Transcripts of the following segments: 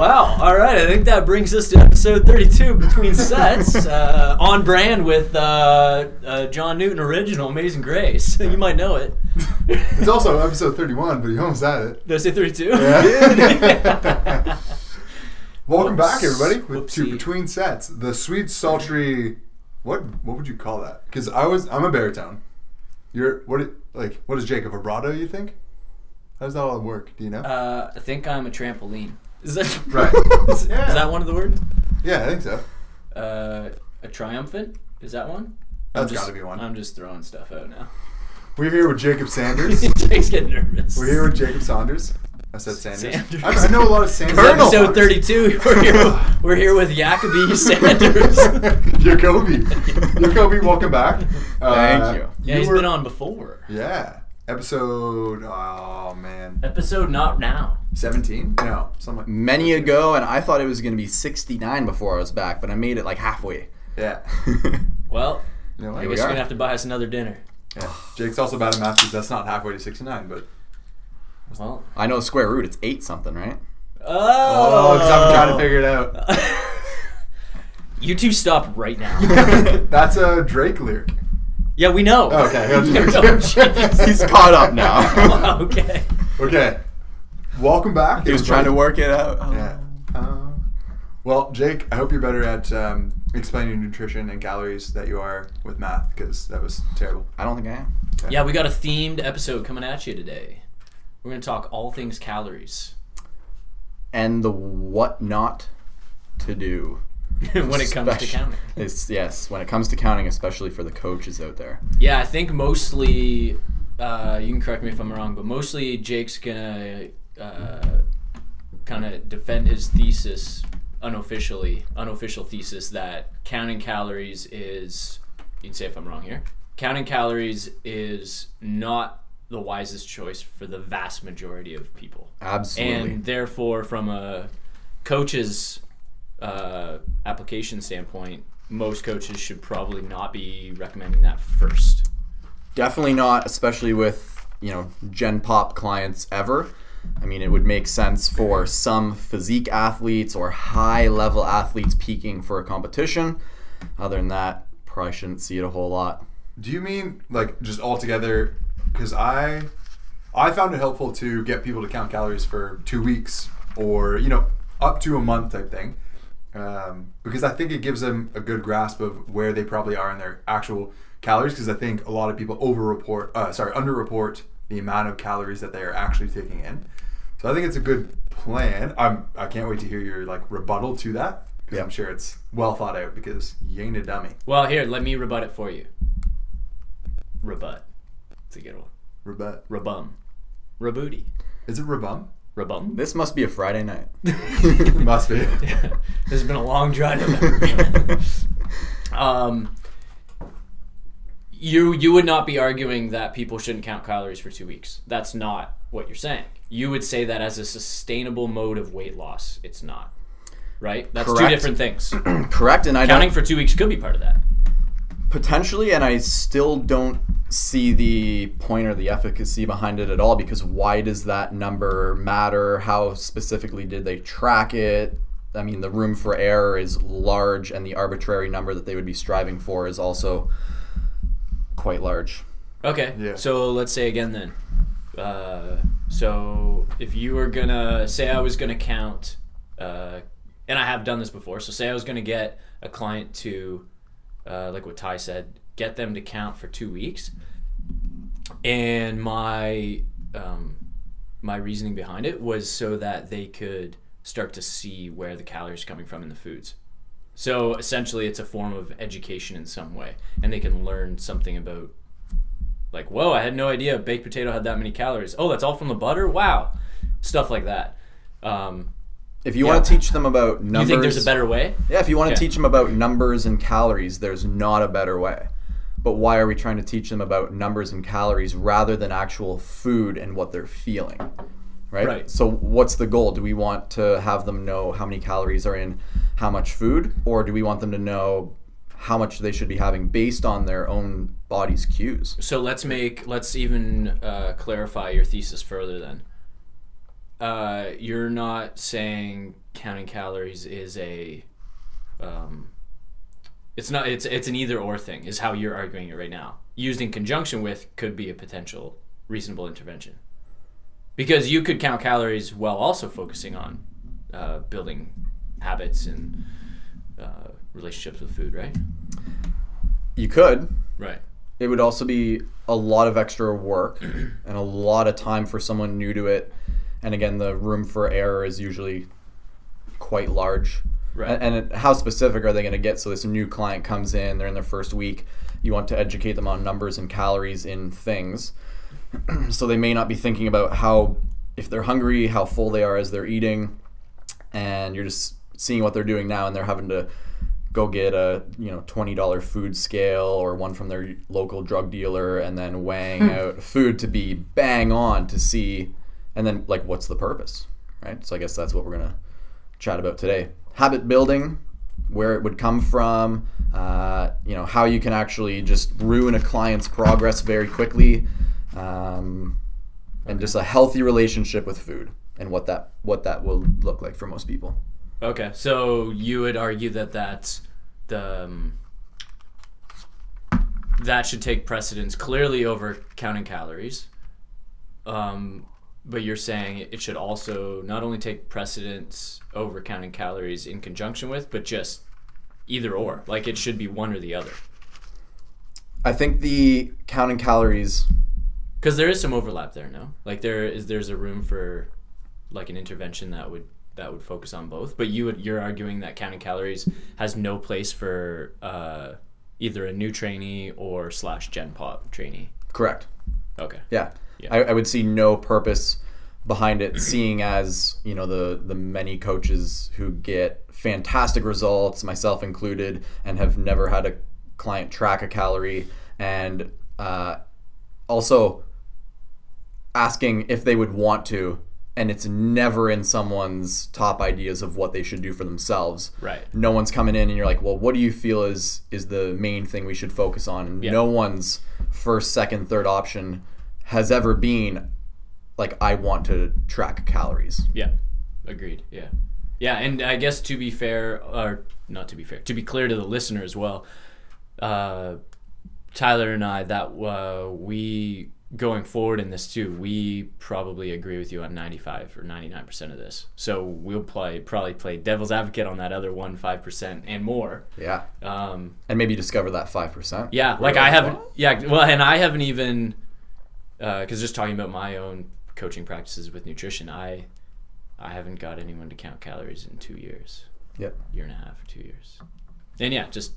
Wow. All right. I think that brings us to episode 32 between sets. Uh, on brand with uh, uh, John Newton original Amazing Grace. You might know it. it's also episode 31, but you almost had it. Did I say 32? Yeah. Welcome back, everybody, with to between sets. The sweet, sultry. What what would you call that? Because I was I'm a baritone. You're what? Like what is Jacob a vibrato? You think? How does that all work? Do you know? Uh, I think I'm a trampoline. Is that Right. Is, Yeah. is that one of the words? yeah, I think so. Uh, a triumphant? Is that one? I'm That's just- gotta be one. I'm just throwing stuff out now. We're here with Jacob Sanders. Jake's getting nervous. We're here with Jacob Saunders. I said Sanders. Sanders. I, I know a lot of Sanders. Colonel. Episode 32. We're here, we're here with Jacoby Sanders. Jacoby. Jacoby, welcome back. Uh, Thank you. Yeah, he's were- been on before. Yeah. Episode, oh man. Episode not now. 17? No, something like Many ago, and I thought it was going to be 69 before I was back, but I made it like halfway. Yeah. Well, You know what? I Here we guess you're are. gonna have to buy us another dinner. Yeah. Jake's also bad at math because that's not halfway to 69, but. Well. I know square root, it's 8 something, right? Oh, oh because I'm trying to figure it out. you two stop right now. that's a Drake lyric. yeah, we know. Oh, okay. Oh, jeez. He's caught up now. okay. Okay. Welcome back. he was trying to work it out. Oh. Yeah. Uh, well, Jake, I hope you're better at um, explaining nutrition and calories that you are with math because that was terrible. I don't think I am. Yeah, we got a themed episode coming at you today. We're gonna talk all things calories And the what not to do. when it comes to counting. It's, yes, when it comes to counting, especially for the coaches out there. Yeah, I think mostly. Uh, you can correct me if I'm wrong, but mostly Jake's gonna uh, kind of defend his thesis unofficially, unofficial thesis that counting calories is. You can say if I'm wrong here. Counting calories is not the wisest choice for the vast majority of people. Absolutely. and therefore from a coach's uh, application standpoint most coaches should probably not be recommending that first Definitely not, especially with, you know, Gen Pop clients ever. I mean, it would make sense for some physique athletes or high level athletes peaking for a competition. Other than that, probably shouldn't see it a whole lot. Do you mean like just altogether? Because I, I found it helpful to get people to count calories for two weeks or you know up to a month type thing, um, because I think it gives them a good grasp of where they probably are in their actual calories. Because I think a lot of people over-report, uh, sorry, under-report the amount of calories that they are actually taking in. So I think it's a good plan. I'm I can't wait to hear your like rebuttal to that. Yeah. I'm sure it's well thought out. Because you ain't a dummy. well here let me rebut it for you rebut it's a good one Rebut. rebum rebooty Is it rebum? rebum This must be a Friday night. Must be. Yeah. this has been a long drive um you you would not be arguing that people shouldn't count calories for two weeks. That's not what you're saying. You would say that as a sustainable mode of weight loss, it's not. Right? That's two different things. Correct, and I Counting for two weeks could be part of that. potentially, and I still don't see the point or the efficacy behind it at all. Because why does that number matter? How specifically did they track it? I mean, the room for error is large, and the arbitrary number that they would be striving for is also quite large. Okay. Yeah. So let's say again then. Uh, so if you were gonna say I was gonna count, uh, and I have done this before. So say I was gonna get a client to, uh, like what Ty said, get them to count for two weeks, and my um, my reasoning behind it was so that they could start to see where the calories are coming from in the foods. So essentially, it's a form of education in some way, and they can learn something about, like, whoa, I had no idea a baked potato had that many calories. Oh, that's all from the butter. Wow, stuff like that. Um, if you Yeah. want to teach them about numbers, You think there's a better way? Yeah, if you want to Okay. teach them about numbers and calories, there's not a better way. But why are we trying to teach them about numbers and calories rather than actual food and what they're feeling? Right? Right. So what's the goal? Do we want to have them know how many calories are in how much food or do we want them to know how much they should be having based on their own body's cues? So let's make let's even uh, clarify your thesis further. Then, uh, you're not saying counting calories is a, um, it's not it's it's an either or thing. Is how you're arguing it right now. Used in conjunction with could be a potential reasonable intervention, because you could count calories while also focusing on uh, building habits and uh, relationships with food. Right. You could, Right. it would also be a lot of extra work and a lot of time for someone new to it. And again, the room for error is usually quite large. Right. And, and how specific are they going to get? So this new client comes in, they're in their first week. You want to educate them on numbers and calories in things. so they may not be thinking about how, if they're hungry, how full they are as they're eating, and you're just seeing what they're doing now, and they're having to go get a you know twenty dollar food scale or one from their local drug dealer, and then weighing out food to be bang on to see, and then like what's the purpose, right? So I guess that's what we're gonna chat about today. Habit building, where it would come from, uh, you know, how you can actually just ruin a client's progress very quickly, um, and just a healthy relationship with food and what that what that will look like for most people. Okay, so you would argue that that's the um, that should take precedence clearly over counting calories. Um, but you're saying it should also not only take precedence over counting calories in conjunction with, but just either or. Like it should be one or the other. I think the counting calories Because there is some overlap there, no? Like there is there's a room for like an intervention that would that would focus on both. But you would you're arguing that counting calories has no place for uh, either a new trainee or slash Gen Pop trainee. correct. Okay. Yeah. Yeah. I, I would see no purpose behind it, seeing as you know the the many coaches who get fantastic results, myself included, and have never had a client track a calorie, and uh, also asking if they would want to, and it's never in someone's top ideas of what they should do for themselves. Right. No one's coming in and you're like, well, what do you feel is is the main thing we should focus on? And Yeah. no one's first, second, third option has ever been like I want to track calories. Yeah. Agreed. Yeah. Yeah, and I guess to be fair, or not to be fair, to be clear to the listener as well, uh, Tyler and I, that uh, we going forward in this too, we probably agree with you on ninety five or ninety nine percent of this. So we'll play probably play devil's advocate on that other one five percent and more. Yeah. Um, And maybe discover that five percent. yeah, like I haven't. Yeah, well, and I haven't even because just talking about my own coaching practices with nutrition, I I haven't got anyone to count calories in two years, Yep. year and a half or two years, and yeah, just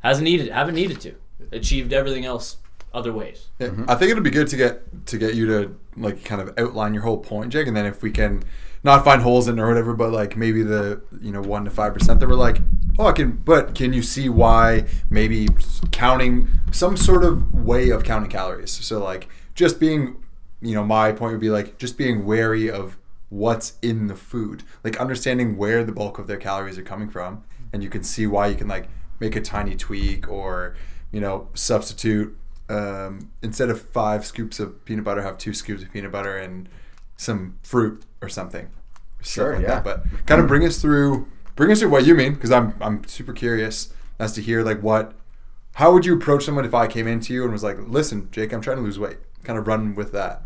hasn't needed, haven't needed to, achieved everything else other ways. Yeah, I think it'd be good to get to get you to like kind of outline your whole point, Jake, and then if we can not find holes in or whatever, but like maybe the you know one to five percent that we're like, oh, I can. But can you see why maybe counting some sort of way of counting calories? So like just being, you know, my point would be like just being wary of what's in the food, like understanding where the bulk of their calories are coming from, and you can see why you can like make a tiny tweak or you know substitute um, instead of five scoops of peanut butter, have two scoops of peanut butter and some fruit or something. Sure, like yeah. that. But kind of bring us through, bring us through what you mean, because I'm I'm super curious as to hear like what, how would you approach someone if I came into you and was like, listen, Jake, I'm trying to lose weight. Kind of run with that.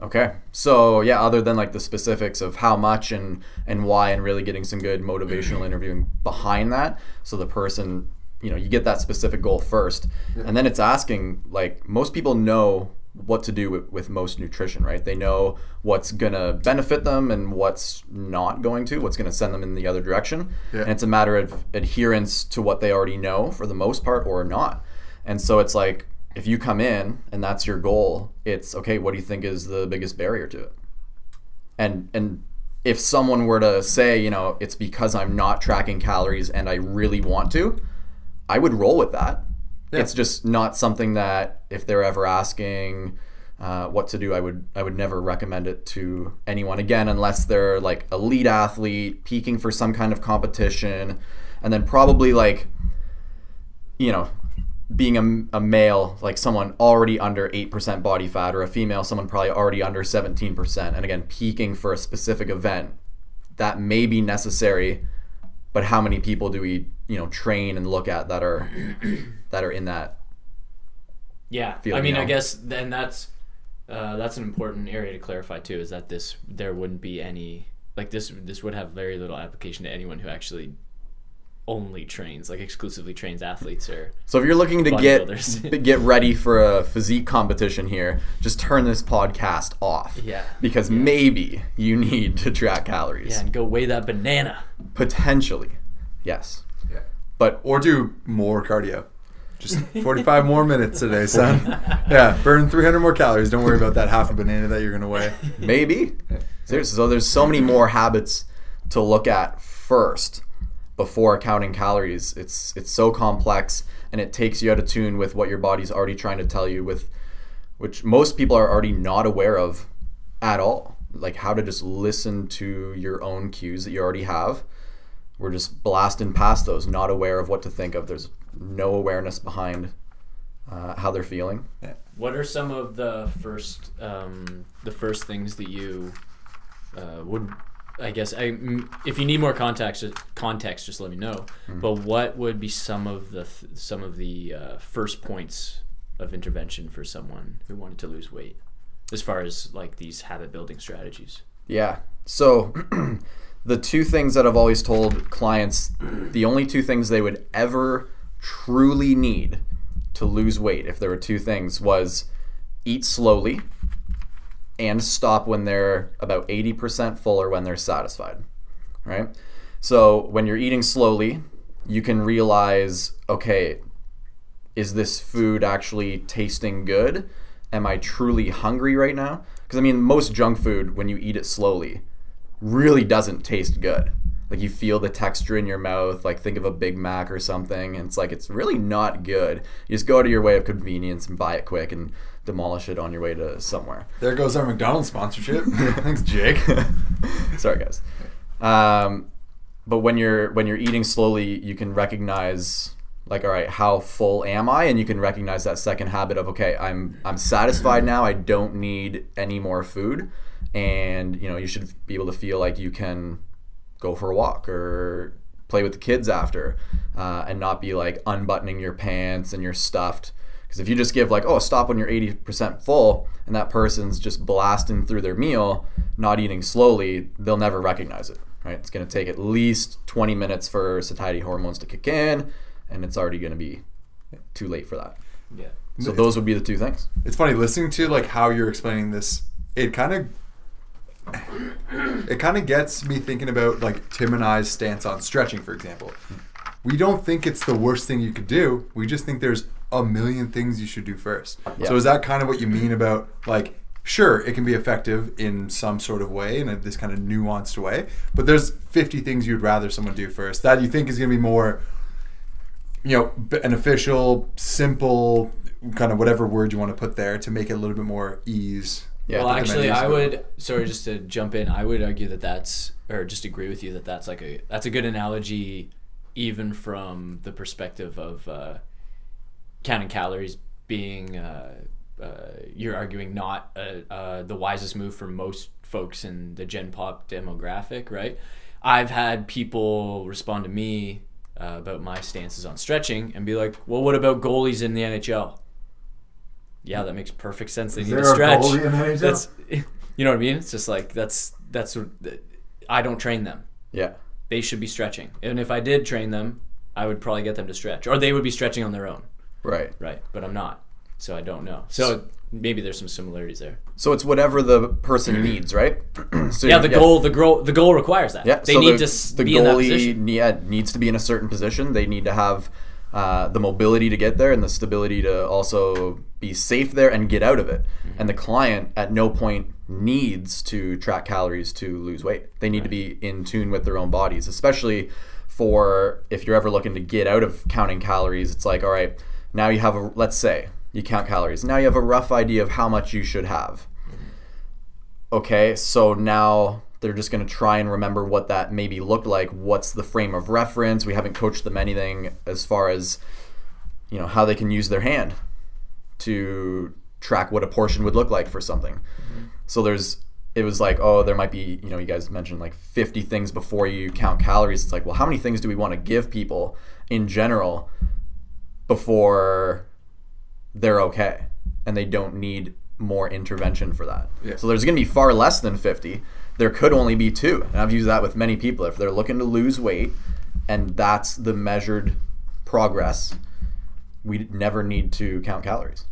Okay. So yeah, other than like the specifics of how much and and why, and really getting some good motivational interviewing behind that, so the person, you know, you get that specific goal first, and then it's asking like most people know what to do with, with most nutrition, right? They know what's gonna benefit them and what's not going to, what's gonna send them in the other direction, Yeah. and it's a matter of adherence to what they already know for the most part or not. And so it's like if you come in and that's your goal, it's okay, what do you think is the biggest barrier to it? And and if someone were to say, you know, it's because I'm not tracking calories and I really want to, I would roll with that. It's just not something that if they're ever asking uh, what to do, I would I would never recommend it to anyone again unless they're like elite athlete peaking for some kind of competition, and then probably like you know being a, a male like someone already under 8% body fat or a female someone probably already under 17% and again peaking for a specific event that may be necessary but how many people do we you know train and look at that are that are in that Yeah, feel, I mean, you I guess then that's uh, that's an important area to clarify too. Is that this there wouldn't be any like this this would have very little application to anyone who actually only trains like exclusively trains athletes or so if you're looking to get get ready for a physique competition here just turn this podcast off Yeah. because maybe you need to track calories yeah and go weigh that banana. potentially yes Yeah. but Or do more cardio. Just 45 more minutes today, son. Yeah, burn 300 more calories. Don't worry about that half a banana that you're going to weigh. Maybe. Seriously. So there's so many more habits to look at first before counting calories. It's it's so complex and it takes you out of tune with what your body's already trying to tell you with which most people are already not aware of at all. Like how to just listen to your own cues that you already have. We're just blasting past those, not aware of what to think of. There's no awareness behind uh, how they're feeling. What are some of the first um, the first things that you uh, would I guess I if you need more context context just let me know. But what would be some of the some of the uh, first points of intervention for someone who wanted to lose weight as far as like these habit building strategies? Yeah. So the two things that I've always told clients, the only two things they would ever truly need to lose weight, if there were two things, was eat slowly and stop when they're about 80% full or when they're satisfied. Right? So when you're eating slowly, you can realize, okay, is this food actually tasting good? Am I truly hungry right now? Because I mean, most junk food, when you eat it slowly, really doesn't taste good. Like you feel the texture in your mouth. Like think of a Big Mac or something, and it's like it's really not good. You just go to your way of convenience and buy it quick and demolish it on your way to somewhere. There goes our McDonald's sponsorship. Thanks, Jake. Sorry, guys. Um, but when you're when you're eating slowly, you can recognize like, all right, how full am I? And you can recognize that second habit of okay, I'm I'm satisfied now. I don't need any more food, and you know you should be able to feel like you can go for a walk or play with the kids after, uh, and not be like unbuttoning your pants and you're stuffed. Because if you just give like, oh, stop when you're 80% full, and that person's just blasting through their meal, not eating slowly, they'll never recognize it. Right? It's going to take at least 20 minutes for satiety hormones to kick in, and it's already going to be too late for that. Yeah. So those would be the two things. It's funny listening to like how you're explaining this. It kind of it kind of gets me thinking about like Tim and I's stance on stretching, for example. We don't think it's the worst thing you could do. We just think there's a million things you should do first. Yeah. So is that kind of what you mean about like sure it can be effective in some sort of way in a, this kind of nuanced way, but there's 50 things you'd rather someone do first that you think is going to be more you know beneficial, simple, kind of whatever word you want to put there to make it a little bit more ease. Yeah, well, I think actually, that is I would. Sorry, just to jump in, I would argue that that's, or just agree with you that that's like a that's a good analogy, even from the perspective of uh, counting calories being. Uh, uh, you're arguing not uh, uh, the wisest move for most folks in the Gen Pop demographic, right? I've had people respond to me uh, about my stances on stretching and be like, "Well, what about goalies in the NHL?" Yeah, that makes perfect sense. They Is need to there a stretch. goalie in the NHL? That's you know what I mean. It's just like that's that's I don't train them. Yeah. They should be stretching, and if I did train them, I would probably get them to stretch, or they would be stretching on their own, Right. right? But I'm not, so I don't know. So maybe there's some similarities there. So it's whatever the person needs, right? so Yeah, the goal, the goal, the goal requires that. Yeah, they so need the, to the be in that goalie position. yeah, needs to be in a certain position. They need to have uh, the mobility to get there and the stability to also be safe there and get out of it. And the client at no point needs to track calories to lose weight. They need to be in tune with their own bodies, especially for if you're ever looking to get out of counting calories. It's like, all right, now you have a, let's say you count calories. Now you have a rough idea of how much you should have. Okay, so now they're just going to try and remember what that maybe looked like. What's the frame of reference? We haven't coached them anything as far as you know how they can use their hand to track what a portion would look like for something. Mm-hmm. So there's it was like, oh, there might be, you know, you guys mentioned like 50 things before you count calories. It's like, well, how many things do we want to give people in general before they're okay and they don't need more intervention for that? Yeah. So there's going to be far less than 50. There could only be two. And I've used that with many people. If they're looking to lose weight and that's the measured progress, we never need to count calories.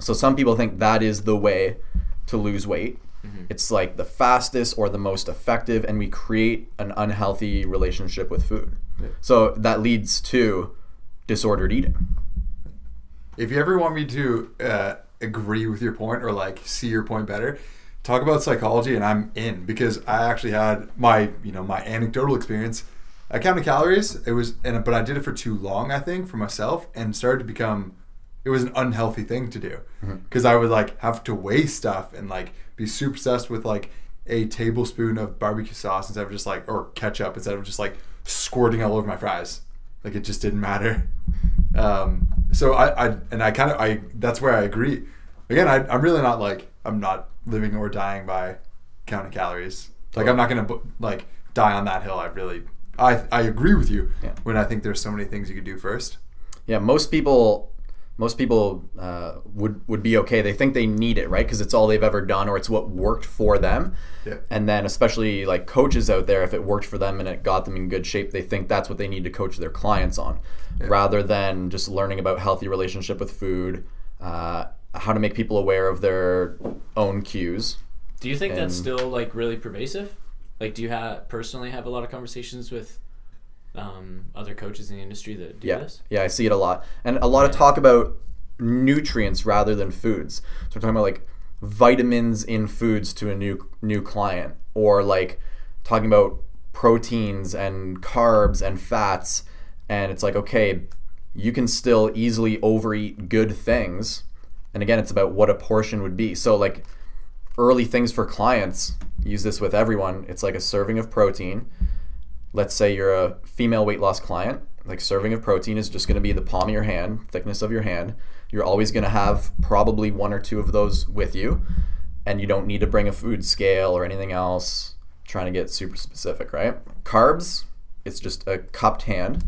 So some people think that is the way to lose weight. It's like the fastest or the most effective, and we create an unhealthy relationship with food. So that leads to disordered eating. If you ever want me to uh, agree with your point or like see your point better, talk about psychology, and I'm in because I actually had my you know my anecdotal experience. I counted calories. It was and but I did it for too long. I think for myself and started to become. It was an unhealthy thing to do because I would like have to weigh stuff and like be super obsessed with like a tablespoon of barbecue sauce instead of just like or ketchup instead of just like squirting all over my fries. Like it just didn't matter. Um, so I, I and I kind of I that's where I agree. Again, I, I'm really not like I'm not living or dying by counting calories. Like I'm not gonna like die on that hill. I really I I agree with you Yeah. when I think there's so many things you could do first. Yeah, most people, most people uh, would would be okay. They think they need it, right? Because it's all they've ever done, or it's what worked for them. Yeah. And then, especially like coaches out there, if it worked for them and it got them in good shape, they think that's what they need to coach their clients on, rather than just learning about healthy relationship with food, uh, how to make people aware of their own cues. Do you think that's still like really pervasive? Like, do you have personally have a lot of conversations with um, other coaches in the industry that do Yeah, this? yeah, I see it a lot, and a lot of talk about nutrients rather than foods. So we're talking about like vitamins in foods to a new new client, or like talking about proteins and carbs and fats, and it's like okay, you can still easily overeat good things, and again, it's about what a portion would be. So like early things for clients, use this with everyone. It's like a serving of protein let's say you're a female weight loss client, like serving of protein is just going to be the palm of your hand, thickness of your hand. You're always going to have probably one or two of those with you, and you don't need to bring a food scale or anything else. Trying to get super specific, right? Carbs, it's just a cupped hand,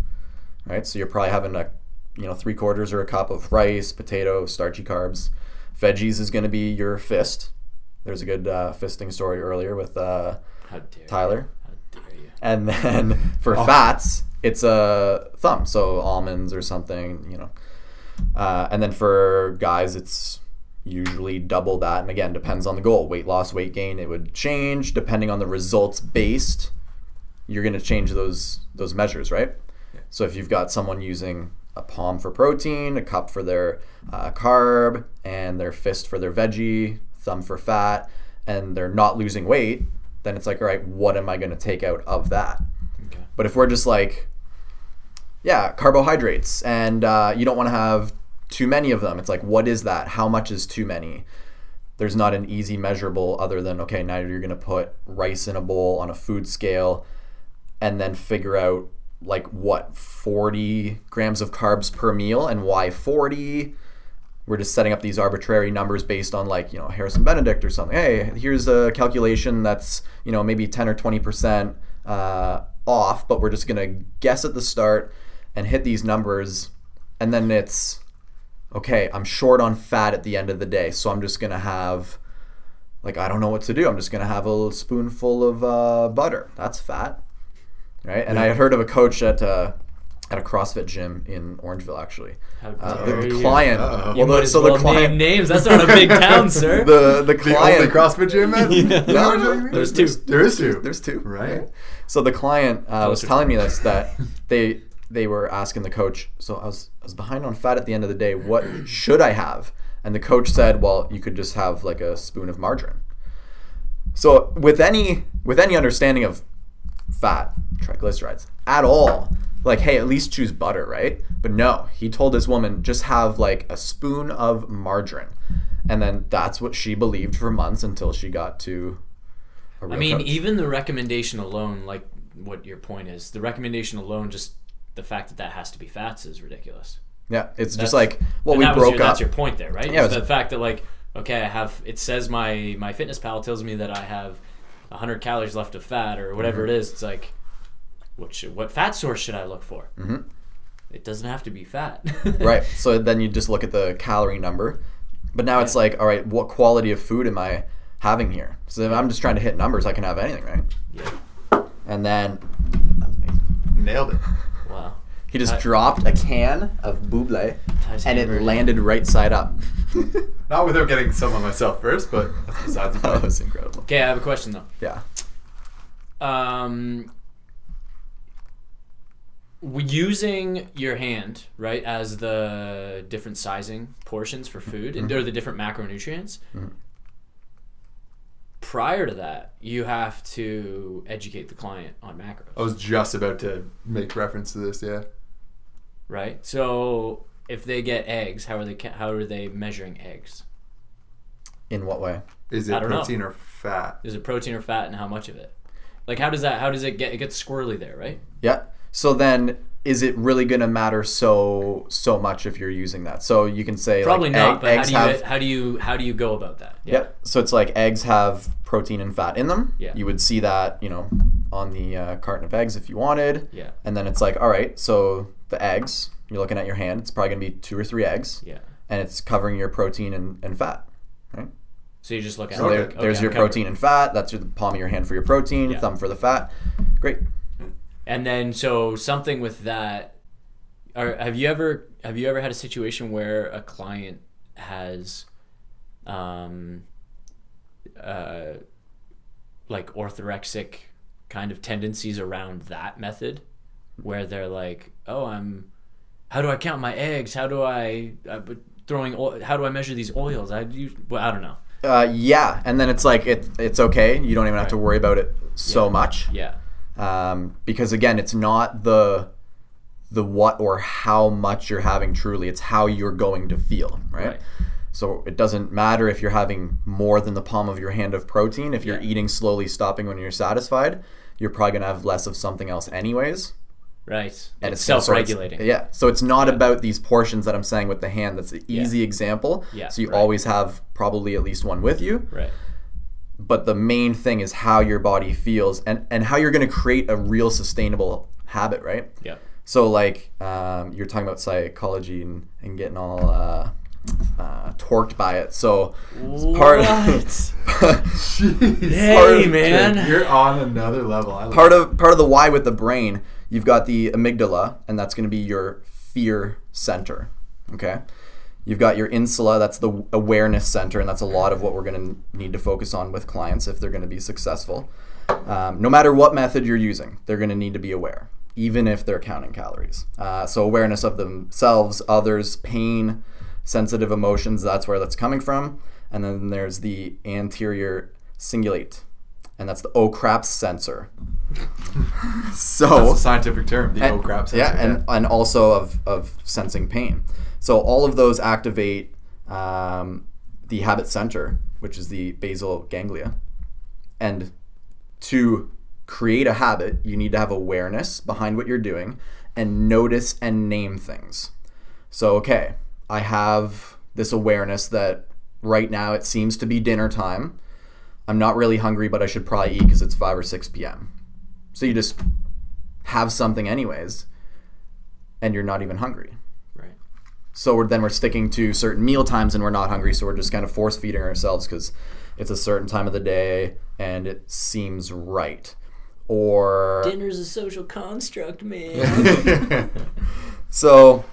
right? So you're probably having a, you know, three quarters or a cup of rice, potato, starchy carbs. Veggies is going to be your fist. There's a good uh, fisting story earlier with uh, How dare Tyler. You? How dare you? And then for fats, it's a thumb, so almonds or something, you know. Uh, and then for guys, it's usually double that. And again, depends on the goal. Weight loss, weight gain, it would change depending on the results based. You're going to change those those measures, right? So if you've got someone using a palm for protein, a cup for their uh, carb, and their fist for their veggie, thumb for fat, and they're not losing weight, then it's like, all right, what am I going to take out of that? Okay. But if we're just like, yeah, carbohydrates, and uh, you don't want to have too many of them, it's like, what is that? How much is too many? There's not an easy measurable other than, okay, now you're going to put rice in a bowl on a food scale and then figure out like what 40 grams of carbs per meal? And why 40 we're just setting up these arbitrary numbers based on like you know harrison benedict or something. Hey here's a calculation that's you know maybe 10 or 20 percent uh, off but we're just going to guess at the start and hit these numbers and then it's okay i'm short on fat at the end of the day so i'm just going to have like i don't know what to do. I'm just going to have a little spoonful of uh, butter. That's fat right and i had heard of a coach at uh, at a CrossFit gym in Orangeville, actually. How Uh, dare the client, Uh-oh. You well, might the, so well the client, name names. That's not a big town, sir. the the The client, only CrossFit gym, man. Yeah. No, no, There's two. There is two. There's two, Right. So the client uh, was telling me this that they they were asking the coach, so I was I was behind on fat at the end of the day. What should I have? And the coach said, well, you could just have like a spoon of margarine. So with any with any understanding of fat, triglycerides at all, like hey, at least choose butter, right? But no, he told this woman just have like a spoon of margarine. And then that's what she believed for months until she got to a I mean, coach. even the recommendation alone, like what your point is, the recommendation alone, just the fact that that has to be fats is ridiculous. yeah, it's That's- just like well, we broke your, up. That's your point there, right? Yeah, Is it was- the fact that like, okay, I have. It says my MyFitnessPal tells me that I have 100 calories left of fat or whatever Mm-hmm. it is. It's like, what should what fat source should I look for? Mhm. It doesn't have to be fat. right. So then you just look at the calorie number. But now it's like, all right, what quality of food am I having here? So if I'm just trying to hit numbers, I can have anything, right? Yeah. And then that was amazing. Nailed it. Wow. he just Ty- dropped a can of bubly and it landed right side up. Not without getting some on myself first, but that's besides the that point. was incredible. Okay, I have a question though. Yeah. um, w- using your hand right as the different sizing portions for food and or the different macronutrients Mhm. prior to that you have to educate the client on macros I was just about to make reference to this. Yeah. right so if they get eggs how are they how are they measuring eggs In what way? Is it don't know. protein or fat? is it protein or fat and how much of it like how does that how does it get it gets squirrely there right Yeah. So then is it really going to matter so so much if you're using that? So you can say probably like, not egg- but how eggs do you have how do you how do you go about that Yeah. So it's like eggs have protein and fat in them. Yeah. You would see that, you know, on the uh, carton of eggs if you wanted. yeah And then it's like, all right, so the eggs, you're looking at your hand, it's probably going to be two or three eggs, yeah and it's covering your protein and, and fat. right? so you just look at So it, there, like, there's okay, your I'm covered. protein and fat. That's your the palm of your hand for your protein, Yeah. thumb for the fat. Great. And then so something with that are have you ever have you ever had a situation where a client has um uh like orthorexic kind of tendencies around that method where they're like, "Oh, I'm how do I count my eggs? How do I uh, throwing oil, how do I measure these oils? I use well, I don't know. Uh, yeah, and then it's like it, it's okay. You don't even have to worry about it so Yeah. much. Yeah. Um, because again it's not the the what or how much you're having truly it's how you're going to feel right, Right. so it doesn't matter if you're having more than the palm of your hand of protein if you're Yeah. eating slowly stopping when you're satisfied you're probably going to have less of something else anyways Right. and it's gonna- so self-regulating. yeah so it's not Yeah. about these portions that i'm saying with the hand that's an easy example Yeah, so you right. always have probably at least one with you Right. But the main thing is how your body feels and, and how you're going to create a real sustainable habit right Yep. so like um, you're talking about psychology and, and getting all uh, uh, torqued by it so part Jeez. Hey, Part of- man. You're on another level. I part of part of the why with the brain you've got the amygdala and that's going to be your fear center okay you've got your insula that's the awareness center and that's a lot of what we're going to need to focus on with clients if they're going to be successful um, no matter what method you're using they're going to need to be aware even if they're counting calories uh, so awareness of themselves others pain sensitive emotions that's where that's coming from and then there's the anterior cingulate and that's the oh crap sensor so That's a scientific term. The and- oh crap sensor. yeah, and and also of of sensing pain. So all of those activate um, the habit center, which is the basal ganglia, and to create a habit, you need to have awareness behind what you're doing and notice and name things. So okay, I have this awareness that right now it seems to be dinner time. I'm not really hungry, but I should probably eat because it's 5 or 6 p.m. So you just have something anyways, and you're not even hungry. So we're, then we're sticking to certain meal times and we're not hungry, so we're just kind of force feeding ourselves because it's a certain time of the day and it seems right. Or Dinner's a social construct, man. So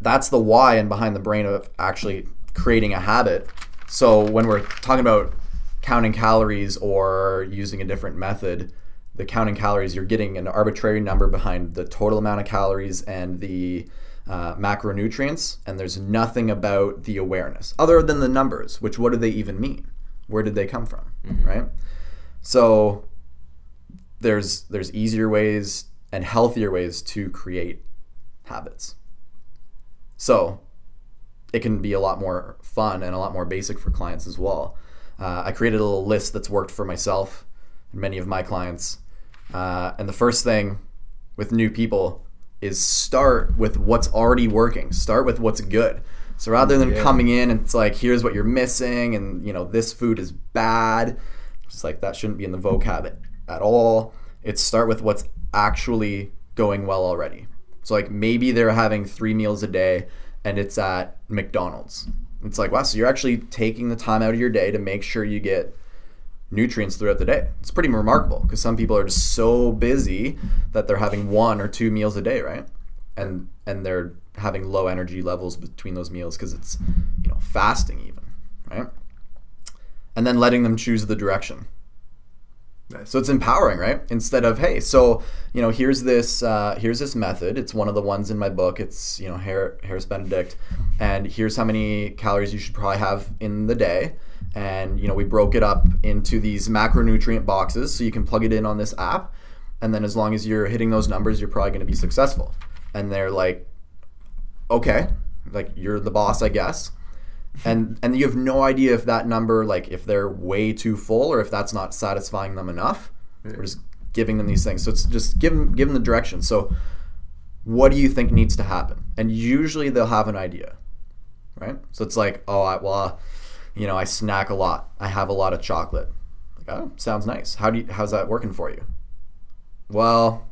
that's the why and behind the brain of actually creating a habit. So when we're talking about counting calories or using a different method, the counting calories, you're getting an arbitrary number behind the total amount of calories and the uh, macronutrients, and there's nothing about the awareness other than the numbers. Which what do they even mean? Where did they come from? Right. So there's there's easier ways and healthier ways to create habits. So it can be a lot more fun and a lot more basic for clients as well. Uh, I created a little list that's worked for myself and many of my clients. Uh, and the first thing with new people is start with what's already working. Start with what's good. So rather than Yeah. coming in and it's like, here's what you're missing, and you know this food is bad. It's like that shouldn't be in the vocab at, at all. It's start with what's actually going well already. So like maybe they're having three meals a day and it's at McDonald's. It's like wow, so you're actually taking the time out of your day to make sure you get nutrients throughout the day. It's pretty remarkable because some people are just so busy that they're having one or two meals a day, right? And and they're having low energy levels between those meals because it's you know fasting even, right? And then letting them choose the direction. Nice. So it's empowering, right? Instead of hey, so you know here's this uh, here's this method. It's one of the ones in my book. It's you know Har- Harris Benedict, and here's how many calories you should probably have in the day. And you know we broke it up into these macronutrient boxes, so you can plug it in on this app, and then as long as you're hitting those numbers, you're probably going to be successful. And they're like, okay, like you're the boss, I guess. And and you have no idea if that number like if they're way too full or if that's not satisfying them enough. We're just giving them these things. So it's just give them give them the direction. So what do you think needs to happen? And usually they'll have an idea right? So it's like oh I, well uh, you know i snack a lot. I have a lot of chocolate. Like oh sounds nice. How do you how's that working for you? Well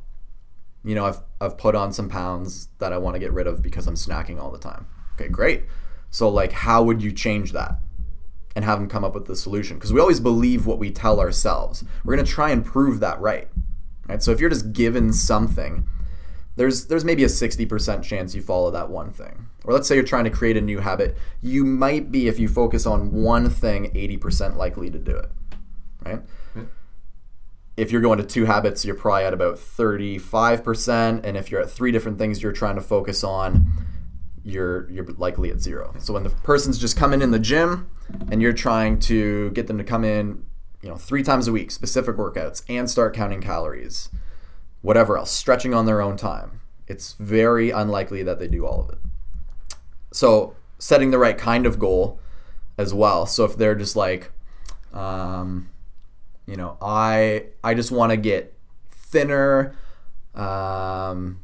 you know i've i've put on some pounds that i want to get rid of because i'm snacking all the time. Okay great. So like how would you change that and have them come up with the solution? Because we always believe what we tell ourselves. We're to try and prove that right right? So if you're just given something there's there's maybe a 60% chance you follow that one thing or let's say you're trying to create a new habit you might be if you focus on one thing 80% likely to do it right if you're going to two habits you're probably at about 35% and if you're at three different things you're trying to focus on you're you're likely at zero. So when the person's just coming in the gym and you're trying to get them to come in, you know, three times a week, specific workouts, and start counting calories, whatever else, stretching on their own time, it's very unlikely that they do all of it. So setting the right kind of goal as well. So if they're just like, um, you know, I I just want to get thinner. Um,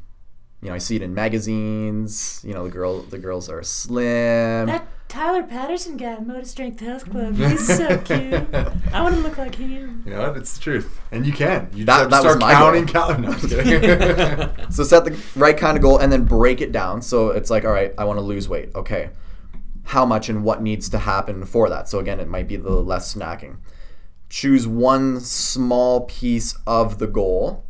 you know, I see it in magazines. You know, the girl, the girls are slim. That Tyler Patterson guy at Motor Strength Health Club, he's so cute. I want to look like him. You know what? It's the truth, and you can. You That- just that have was to start counting goal. calories. No, I'm just kidding. So set the right kind of goal and then break it down. So it's like, all right, I want to lose weight. Okay, how much and what needs to happen for that? So again, it might be the less snacking. Choose one small piece of the goal.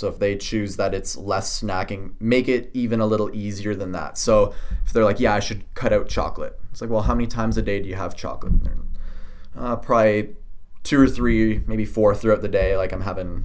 So if they choose that it's less snacking, make it even a little easier than that. So if they're like, yeah, I should cut out chocolate. It's like, well, how many times a day do you have chocolate? Uh, probably two or three, maybe four throughout the day. Like I'm having,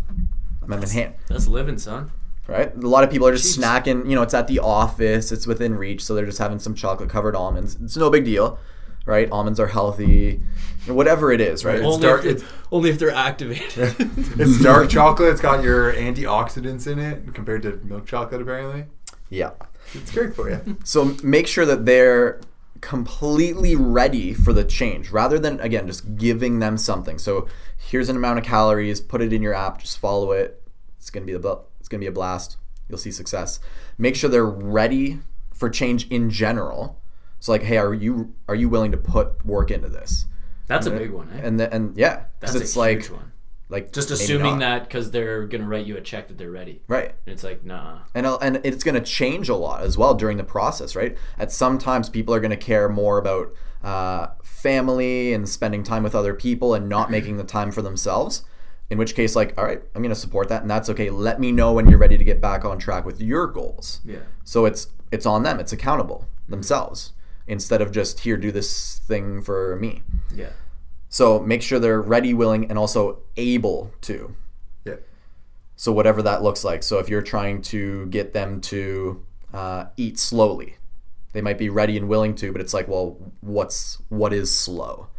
I'm having hand That's living, son. right? A lot of people are just Jeez. snacking. You know, it's at the office, it's within reach, so they're just having some chocolate covered almonds. It's no big deal, right? Almonds are healthy, whatever it is, right? It's only, dark- if, only if they're activated. it's dark chocolate. It's got your antioxidants in it compared to milk chocolate. Apparently, Yeah. it's great for you. So make sure that they're completely ready for the change rather than again just giving them something. So here's an amount of calories, put it in your app, just follow it. It's going to be a it's going to be a blast. You'll see success. Make sure they're ready for change in general. So like, hey, are you are you willing to put work into this? That's a big one. Eh? And the, and yeah, That's it's huge like one. like Just assuming that because they're gonna write you a check that they're ready. right. And it's like, nah. and uh, and it's going to change a lot as well during the process, right? At some times, people are going to care more about uh, family and spending time with other people and not making the time for themselves. In which case, like, all right, I'm going to support that, and that's okay. Let me know when you're ready to get back on track with your goals. Yeah. So it's it's on them. It's accountable themselves instead of just here do this thing for me. Yeah. So make sure they're ready, willing, and also able to. Yeah. So whatever that looks like. So if you're trying to get them to uh, eat slowly, they might be ready and willing to, but it's like, well, what's what is slow?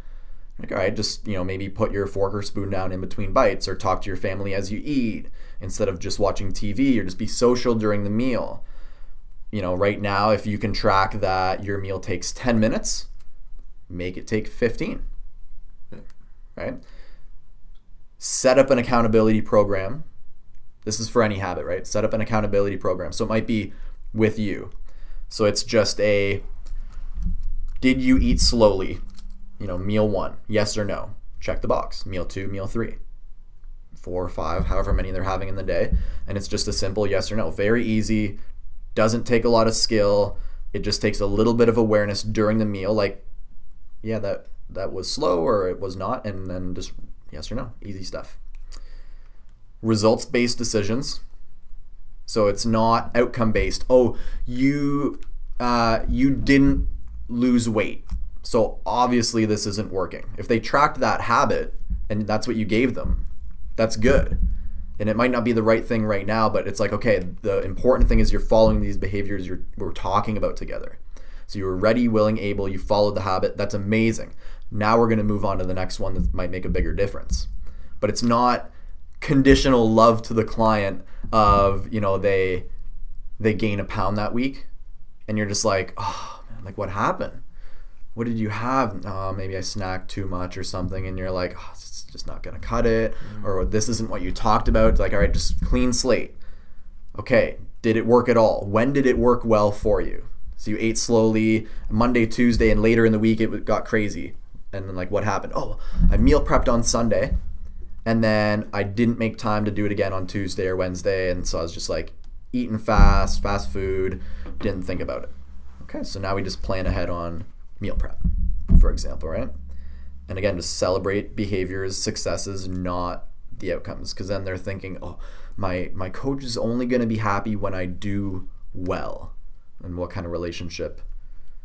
Like, all right, just you know, maybe put your fork or spoon down in between bites, or talk to your family as you eat instead of just watching TV, or just be social during the meal. You know, right now, if you can track that your meal takes ten minutes, make it take fifteen. Right. Set up an accountability program. This is for any habit, right? Set up an accountability program. So it might be with you. So it's just a did you eat slowly? You know, meal one, yes or no. Check the box. Meal two, meal three, four or five, however many they're having in the day. And it's just a simple yes or no. Very easy. Doesn't take a lot of skill. It just takes a little bit of awareness during the meal, like, yeah, that that was slow or it was not, and then just yes or no. Easy stuff. Results based decisions. So it's not outcome based. Oh, you uh, you didn't lose weight. So obviously this isn't working. If they tracked that habit and that's what you gave them, that's good. And it might not be the right thing right now, but it's like okay, the important thing is you're following these behaviors we're talking about together. So you were ready, willing, able, you followed the habit. That's amazing. Now we're going to move on to the next one that might make a bigger difference. But it's not conditional love to the client of, you know, they they gain a pound that week and you're just like, "Oh, man, like what happened? What did you have? Oh, maybe I snacked too much or something." And you're like, "Oh, just not to cut it." Or this isn't what you talked about. It's like, "All right, just clean slate." Okay, did it work at all? When did it work well for you? So you ate slowly Monday, Tuesday, and later in the week it got crazy. And then like what happened? Oh, I meal prepped on Sunday, and then I didn't make time to do it again on Tuesday or Wednesday, and so I was just like eating fast, fast food, didn't think about it. Okay, so now we just plan ahead on meal prep, for example, right? And again, just celebrate behaviors, successes, not the outcomes, because then they're thinking, oh, my my coach is only going to be happy when I do well, and what kind of relationship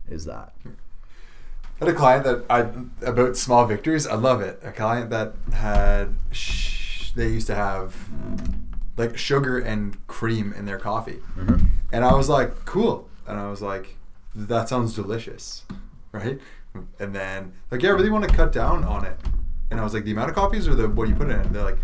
is that? I had a client that I about small victories. I love it. A client that had sh- they used to have like sugar and cream in their coffee, mm-hmm. and I was like, cool. And I was like, that sounds delicious, right? And then like, yeah, I really want to cut down on it. And I was like, the amount of coffees or the what you put in it? And they're like,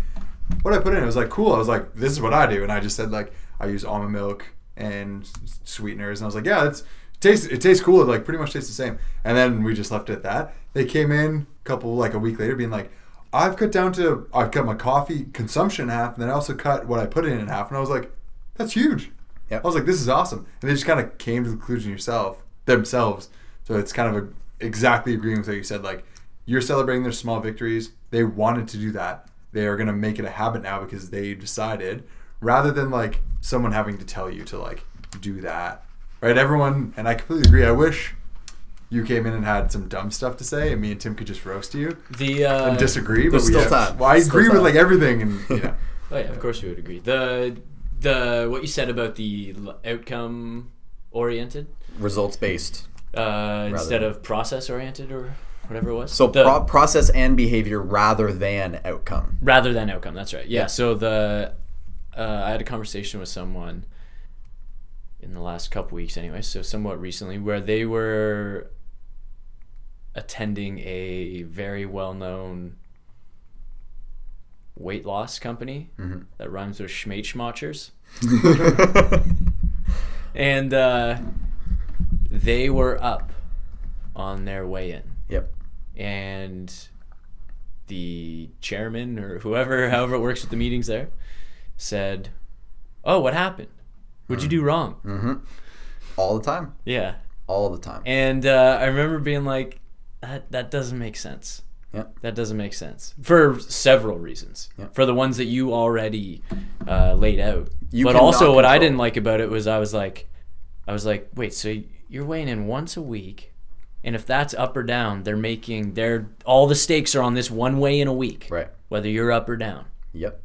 what I put in it. Was like, cool. I was like, this is what I do. And I just said like, I use almond milk and sweeteners. And I was like, yeah, it's it tastes it tastes cool. It like pretty much tastes the same. And then we just left it at that. They came in a couple like a week later, being like, I've cut down to I've cut my coffee consumption in half, and then I also cut what I put in in half. And I was like, that's huge. Yep. I was like, this is awesome. And they just kind of came to the conclusion yourself themselves. So it's kind of a, exactly agreeing with what you said. Like you're celebrating their small victories. They wanted to do that. They are gonna make it a habit now because they decided, rather than like someone having to tell you to like do that. Right? Everyone and I completely agree. I wish you came in and had some dumb stuff to say, and me and Tim could just roast you The uh, and disagree. But there's we still have- time. Well, I Still agree with time. like everything, and you know. Oh yeah, of course we would agree. The the what you said about the outcome oriented Results based. Uh, instead of process oriented or whatever it was. So The- pro- process and behavior rather than outcome. rather than outcome. That's right. Yeah. Yeah. So the uh, I had a conversation with someone in the last couple weeks, anyway. So somewhat recently, where they were attending a very well known weight loss company Mm-hmm. that rhymes with Schmate and uh, they were up on their way in Yep. and the chairman or whoever, however it works with the meetings there, said, "Oh, what happened? What'd you do wrong?" Mm-hmm. All the time. Yeah, All the time. and uh, I remember being like, "That that doesn't make sense. Yep. That doesn't make sense for several reasons. Yep. For the ones that you already uh, laid out, You but also what I didn't like about it was I was like, I was like, wait, so you're weighing in once a week." And if that's up or down, they're making their all the stakes are on this one way in a week. Right. Whether you're up or down. Yep.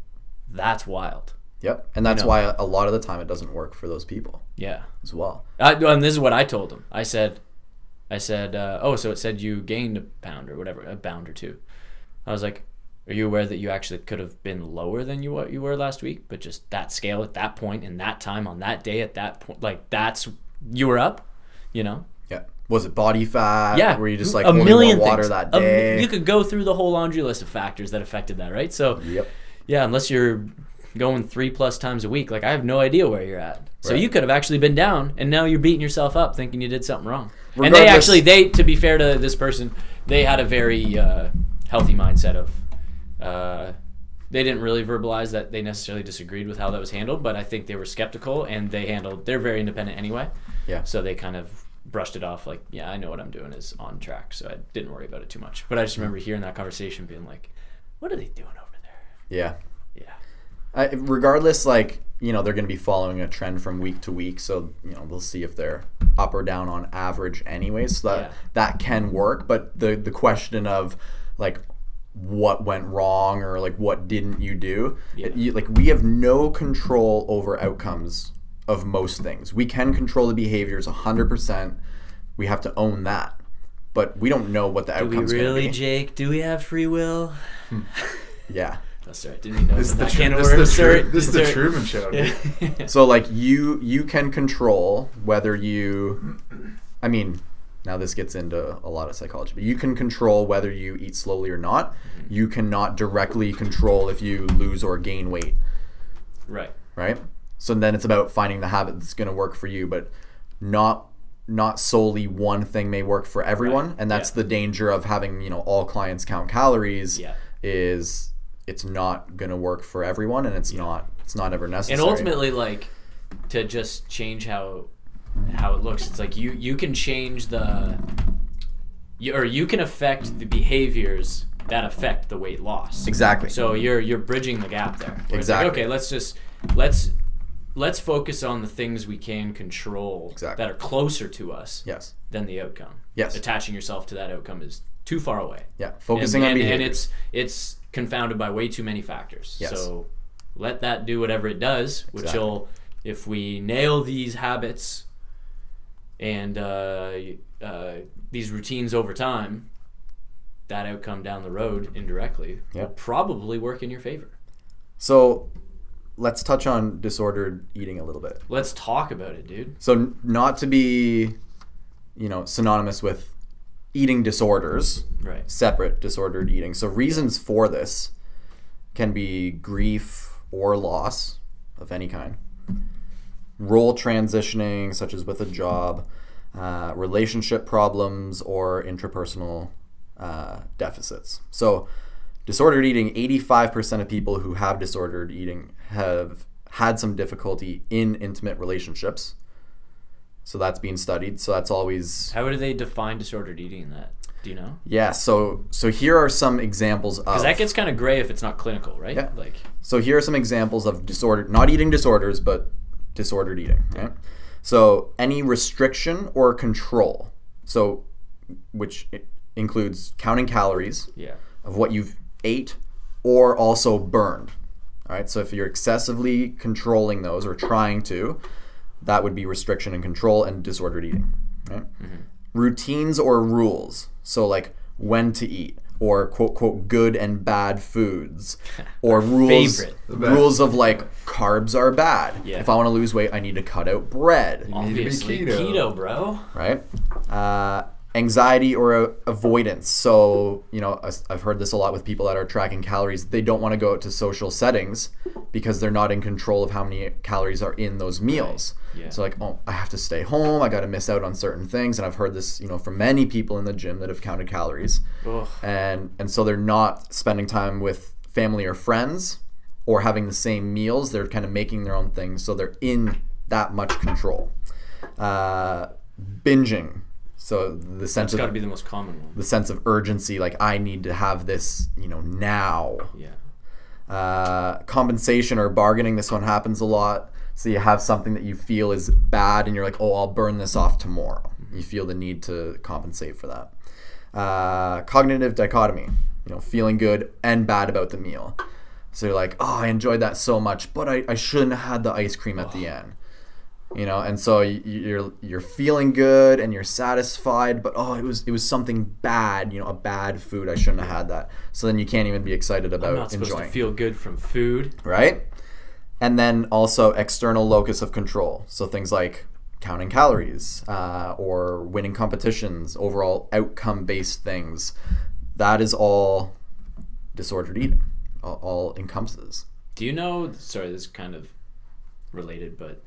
That's wild. Yep. And that's know. why a lot of the time it doesn't work for those people Yeah. as well. I, and this is what I told him. I said, I said, uh, oh, so it said you gained a pound or whatever, a pound or two. I was like, Are you aware that you actually could have been lower than you what you were last week, but just that scale at that point in that time on that day at that point, like that's you were up, you know? Yeah. Was it body fat? Yeah, Were you just like a million more water things. that A you could go through the whole laundry list of factors that affected that, right? So Yep. yeah, unless you're going three plus times a week, like I have no idea where you're at. So Right. you could have actually been down, and now you're beating yourself up thinking you did something wrong. And they actually, they to be fair to this person, they had a very uh, healthy mindset of. Uh, they didn't really verbalize that they necessarily disagreed with how that was handled, but I think they were skeptical and they handled. They're very independent anyway, Yeah. so they kind of brushed it off like, yeah, I know what I'm doing is on track, so I didn't worry about it too much. But I just remember hearing that conversation, being like, "What are they doing over there?" Yeah. Yeah. I, regardless, like you know, they're going to be following a trend from week to week, so you know they'll see if they're up or down on average, anyways. So that Yeah. that can work. But the the question of like what went wrong or like what didn't you do, Yeah. it- you, like we have no control over outcomes of most things. We can control the behaviors hundred percent. We have to own that, but we don't know what the Do we outcome's going to really. Jake? Do we have free will? Yeah. That's right. Didn't you know This is that the, can Tru- of this worms, the, sir? Tru- this is the Truman Show. Yeah. So like you you can control whether you I mean now this gets into a lot of psychology, but you can control whether you eat slowly or not. Mm-hmm. You cannot directly control if you lose or gain weight, right. right? So then it's about finding the habit that's going to work for you, but not not solely one thing may work for everyone, Right. and that's Yeah. the danger of having, you know, all clients count calories Yeah. is it's not going to work for everyone and it's not it's not ever necessary. And ultimately, like to just change how how it looks. It's like you you can change the you, or you can affect the behaviors that affect the weight loss. Exactly. So you're you're bridging the gap there. It's like, Exactly. okay, let's just let's let's focus on the things we can control Exactly. that are closer to us yes. than the outcome. Yes. Attaching yourself to that outcome is too far away. Yeah, focusing and, on and, and it's it's confounded by way too many factors. Yes. So let that do whatever it does, which Exactly. will if we nail these habits and uh, uh, these routines over time, that outcome down the road indirectly will probably work in your favor. So let's touch on disordered eating a little bit. Let's talk about it, dude. So not to be, you know, synonymous with eating disorders, Right. separate disordered eating. So reasons for this can be grief or loss of any kind, role transitioning, such as with a job, uh, relationship problems, or intrapersonal uh, deficits. So, disordered eating 85% of people who have disordered eating have had some difficulty in intimate relationships. So, that's being studied. So, that's always How do they define disordered eating that? Do you know? yeah, so so here are some examples of Because that gets kind of gray if it's not clinical, right? Yeah. Like, So here are some examples of disordered not eating disorders but disordered eating, right? So any restriction or control. So which includes counting calories yeah. of what you've ate or also burned. All right? So if you're excessively controlling those or trying to, that would be restriction and control and disordered eating, right? routines or rules. So like when to eat or quote quote good and bad foods or rules favorite. The best. rules of like carbs are bad. Yeah. If I want to lose weight, I need to cut out bread, need to be Obviously, keto. keto, bro. right? Uh, anxiety or avoidance. So, you know, I've heard this a lot with people that are tracking calories. They don't want to go out to social settings because they're not in control of how many calories are in those meals. Yeah. So, like, oh, I have to stay home. I got to miss out on certain things. And I've heard this, you know, from many people in the gym that have counted calories. Ugh. And, and so they're not spending time with family or friends or having the same meals. They're kind of making their own things. So they're in that much control. Uh, binging. So the sense That's got to of be the most common one. the sense of urgency, like I need to have this, you know, now. Yeah. Uh, compensation or bargaining. This one happens a lot. So you have something that you feel is bad, and you're like, "Oh, I'll burn this off tomorrow." You feel the need to compensate for that. Uh, cognitive dichotomy. You know, feeling good and bad about the meal. So you're like, "Oh, I enjoyed that so much, but I, I shouldn't have had the ice cream at the end." You know and so you're you're feeling good and you're satisfied but oh it was it was something bad you know a bad food. I shouldn't have had that. So then you can't even be excited I'm about not supposed enjoying. to feel good from food. right? And then also external locus of control. So things like counting calories uh, or winning competitions overall outcome based things. That is all disordered eating. All, all encompasses. Do you know? Sorry, this is kind of related but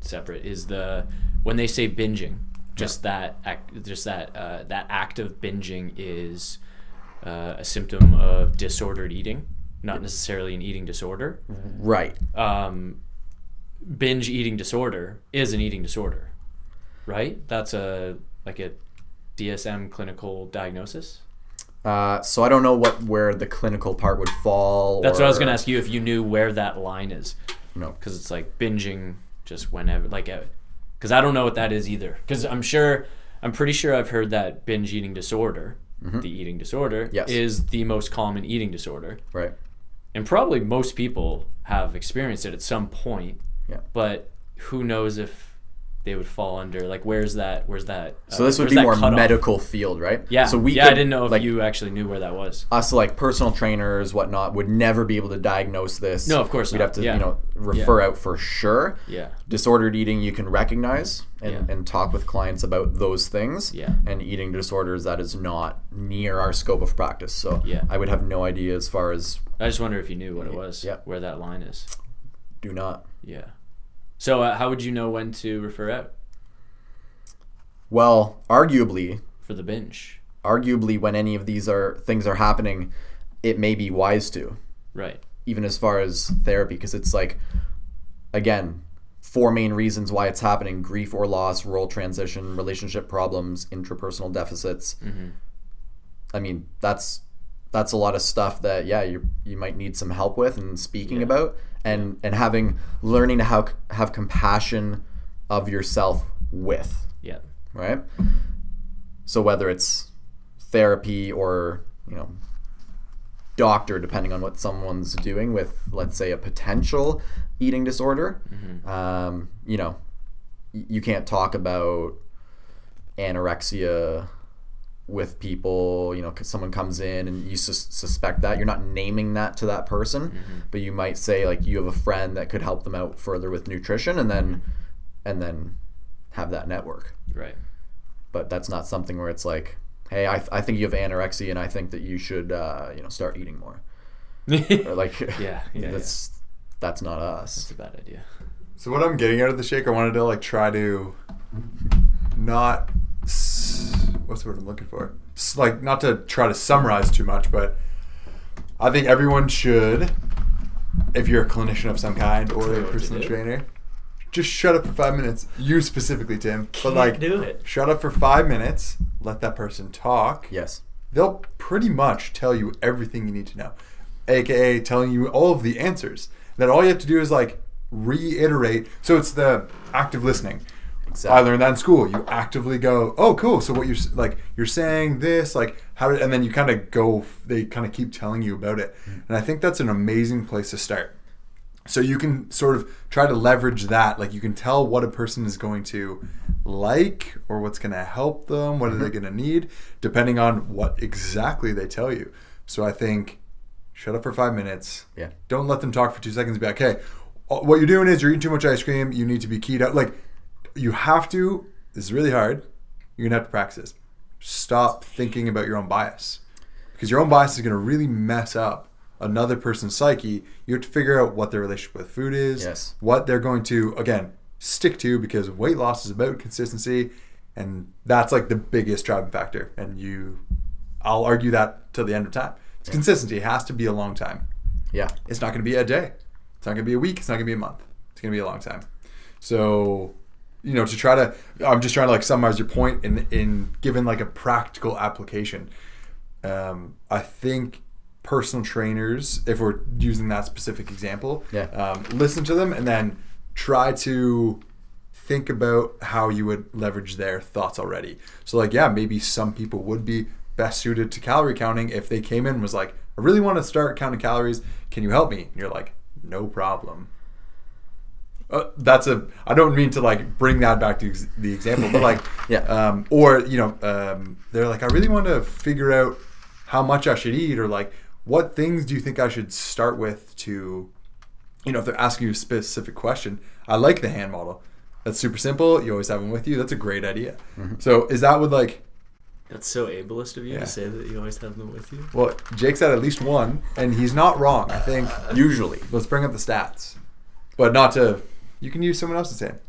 separate. Is the when they say binging, just that act, just that uh, that act of binging is uh, a symptom of disordered eating, not necessarily an eating disorder. right Um, binge eating disorder is an eating disorder, right? That's a like a DSM clinical diagnosis. Uh, so I don't know what where the clinical part would fall. That's what I was gonna ask you if you knew where that line is. No. because it's like binging just whenever like because i don't know what that is either because i'm sure i'm pretty sure i've heard that binge eating disorder the eating disorder Mm-hmm. Yes. is the most common eating disorder Right. and probably most people have experienced it at some point Yeah. but who knows if they would fall under like where's that where's that So uh, this would be more medical field, right? yeah So we yeah i didn't know if like, you actually knew where that was us like personal trainers, whatnot, would never be able to diagnose this. No, of course We'd not. have to, Yeah. you know, refer out for sure. yeah Disordered eating you can recognize and, Yeah. and talk with clients about those things. Yeah. And eating disorders that is not near our scope of practice. So Yeah. I would have no idea as far as i just wonder if you knew what it was Yeah. where that line is do not. yeah so uh, how would you know when to refer out? Well, arguably, for the binge arguably when any of these are things are happening, it may be wise to. right. Even as far as therapy because it's like again four main reasons why it's happening grief or loss role transition relationship problems intrapersonal deficits. I mean that's that's a lot of stuff that yeah you you might need some help with and speaking about and and having learning to have have compassion of yourself with. Yeah. Right? So whether it's therapy or you know doctor, depending on what someone's doing with, let's say, a potential eating disorder, um, you know, y- you can't talk about anorexia with people you know 'cause someone comes in and you sus- suspect that you're not naming that to that person but you might say like you have a friend that could help them out further with nutrition and then and then have that network. Right. But that's not something where it's like, hey, I, I think you have anorexia and I think that you should, uh, you know, start eating more. Or like, Yeah, yeah, that's that's not us. That's a bad idea. So what I'm getting out of the shake, I wanted to like try to not s- what's the word I'm looking for? S- like not to try to summarize too much, but I think everyone should, if you're a clinician of some kind or a personal trainer, just shut up for five minutes. You specifically, Tim, but like do it. shut up for five minutes. Let that person talk Yes. they'll pretty much tell you everything you need to know, aka telling you all of the answers. Then all you have to do is like reiterate. So it's the active listening. Exactly. I learned that in school. You actively go, "Oh, cool." So what you're like, you're saying this, like how did, and then you kind of go. They kind of keep telling you about it, and I think that's an amazing place to start. So you can sort of try to leverage that. Like you can tell what a person is going to like or what's going to help them, what are they going to need, depending on what exactly they tell you. So I think shut up for five minutes. Yeah. Don't let them talk for two seconds. Be like, hey, uh, what you're doing is you're eating too much ice cream. You need to be keto. Like you have to. This is really hard. You're gonna have to practice this. Stop thinking about your own bias because your own bias is to really mess up another person's psyche. You have to figure out what their relationship with food is, Yes. what they're going to again stick to because weight loss is about consistency, and that's like the biggest driving factor. And you, I'll argue that till the end of time. It's consistency. It has to be a long time. Yeah. It's not to be a day. It's not to be a week. It's not to be a month. It's to be a long time. So, you know, to try to, I'm just trying to like summarize your point in in given like a practical application. Um, I think personal trainers, if we're using that specific example, Yeah. um, listen to them and then try to think about how you would leverage their thoughts already. So, like, yeah, maybe some people would be best suited to calorie counting if they came in and was like, I really want to start counting calories. Can you help me? And you're like, no problem. Uh, that's a I don't mean to like bring that back to ex- the example, but like Yeah. um, or you know um, they're like I really want to figure out how much I should eat or like what things do you think I should start with to you know if they're asking you a specific question. I like the hand model. That's super simple. You always have them with you. That's a great idea. So is that what like That's so ableist of you Yeah. to say that you always have them with you. well Jake's had at least one and he's not wrong. I think Usually. let's bring up the stats, but not to. You can use someone else's hand.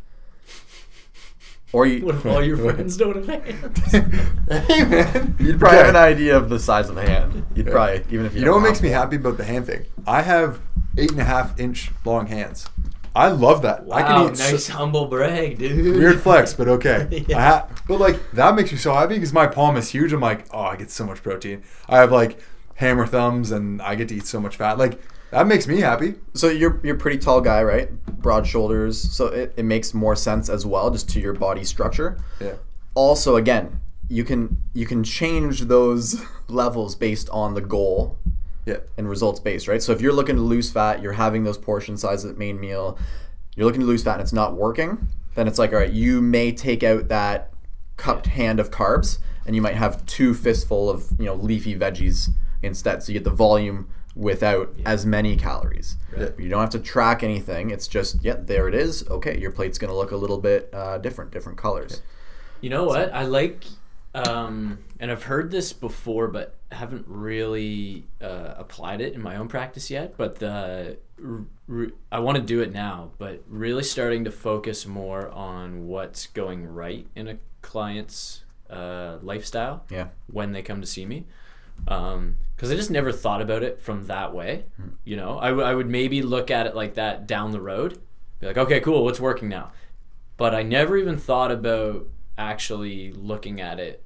Or you, What if all your friends don't have hands? hey man, you'd probably have an idea of the size of the hand. You'd Yeah. probably, even if you You know what makes me one. happy about the hand thing? I have eight and a half inch long hands. I love that. I Wow, can eat so- nice humble brag, dude. weird flex, but okay. Yeah. I ha- but like that makes me so happy because my palm is huge. I'm like, oh, I get so much protein. I have like hammer thumbs, and I get to eat so much fat. Like that makes me happy. So you're you're a pretty tall guy, right? Broad shoulders. So it, it makes more sense as well, just to your body structure. Yeah. Also, again, you can you can change those levels based on the goal Yeah. and results based, right? So if you're looking to lose fat, you're having those portion sizes at main meal, you're looking to lose fat and it's not working, then it's like, all right, you may take out that cupped hand of carbs and you might have two fistful of, you know, leafy veggies instead. So you get the volume without as many calories. Yeah. You don't have to track anything. It's just, yeah, there it is. Okay, your plate's going to look a little bit uh, different, different colors. You know what? I like, um, and I've heard this before, but haven't really uh, applied it in my own practice yet. But the r- r- I want to do it now, but really starting to focus more on what's going right in a client's uh, lifestyle Yeah. when they come to see me. Because I just never thought about it from that way. You know, I, w- I would maybe look at it like that down the road. Be like, okay, cool, what's working now? But I never even thought about actually looking at it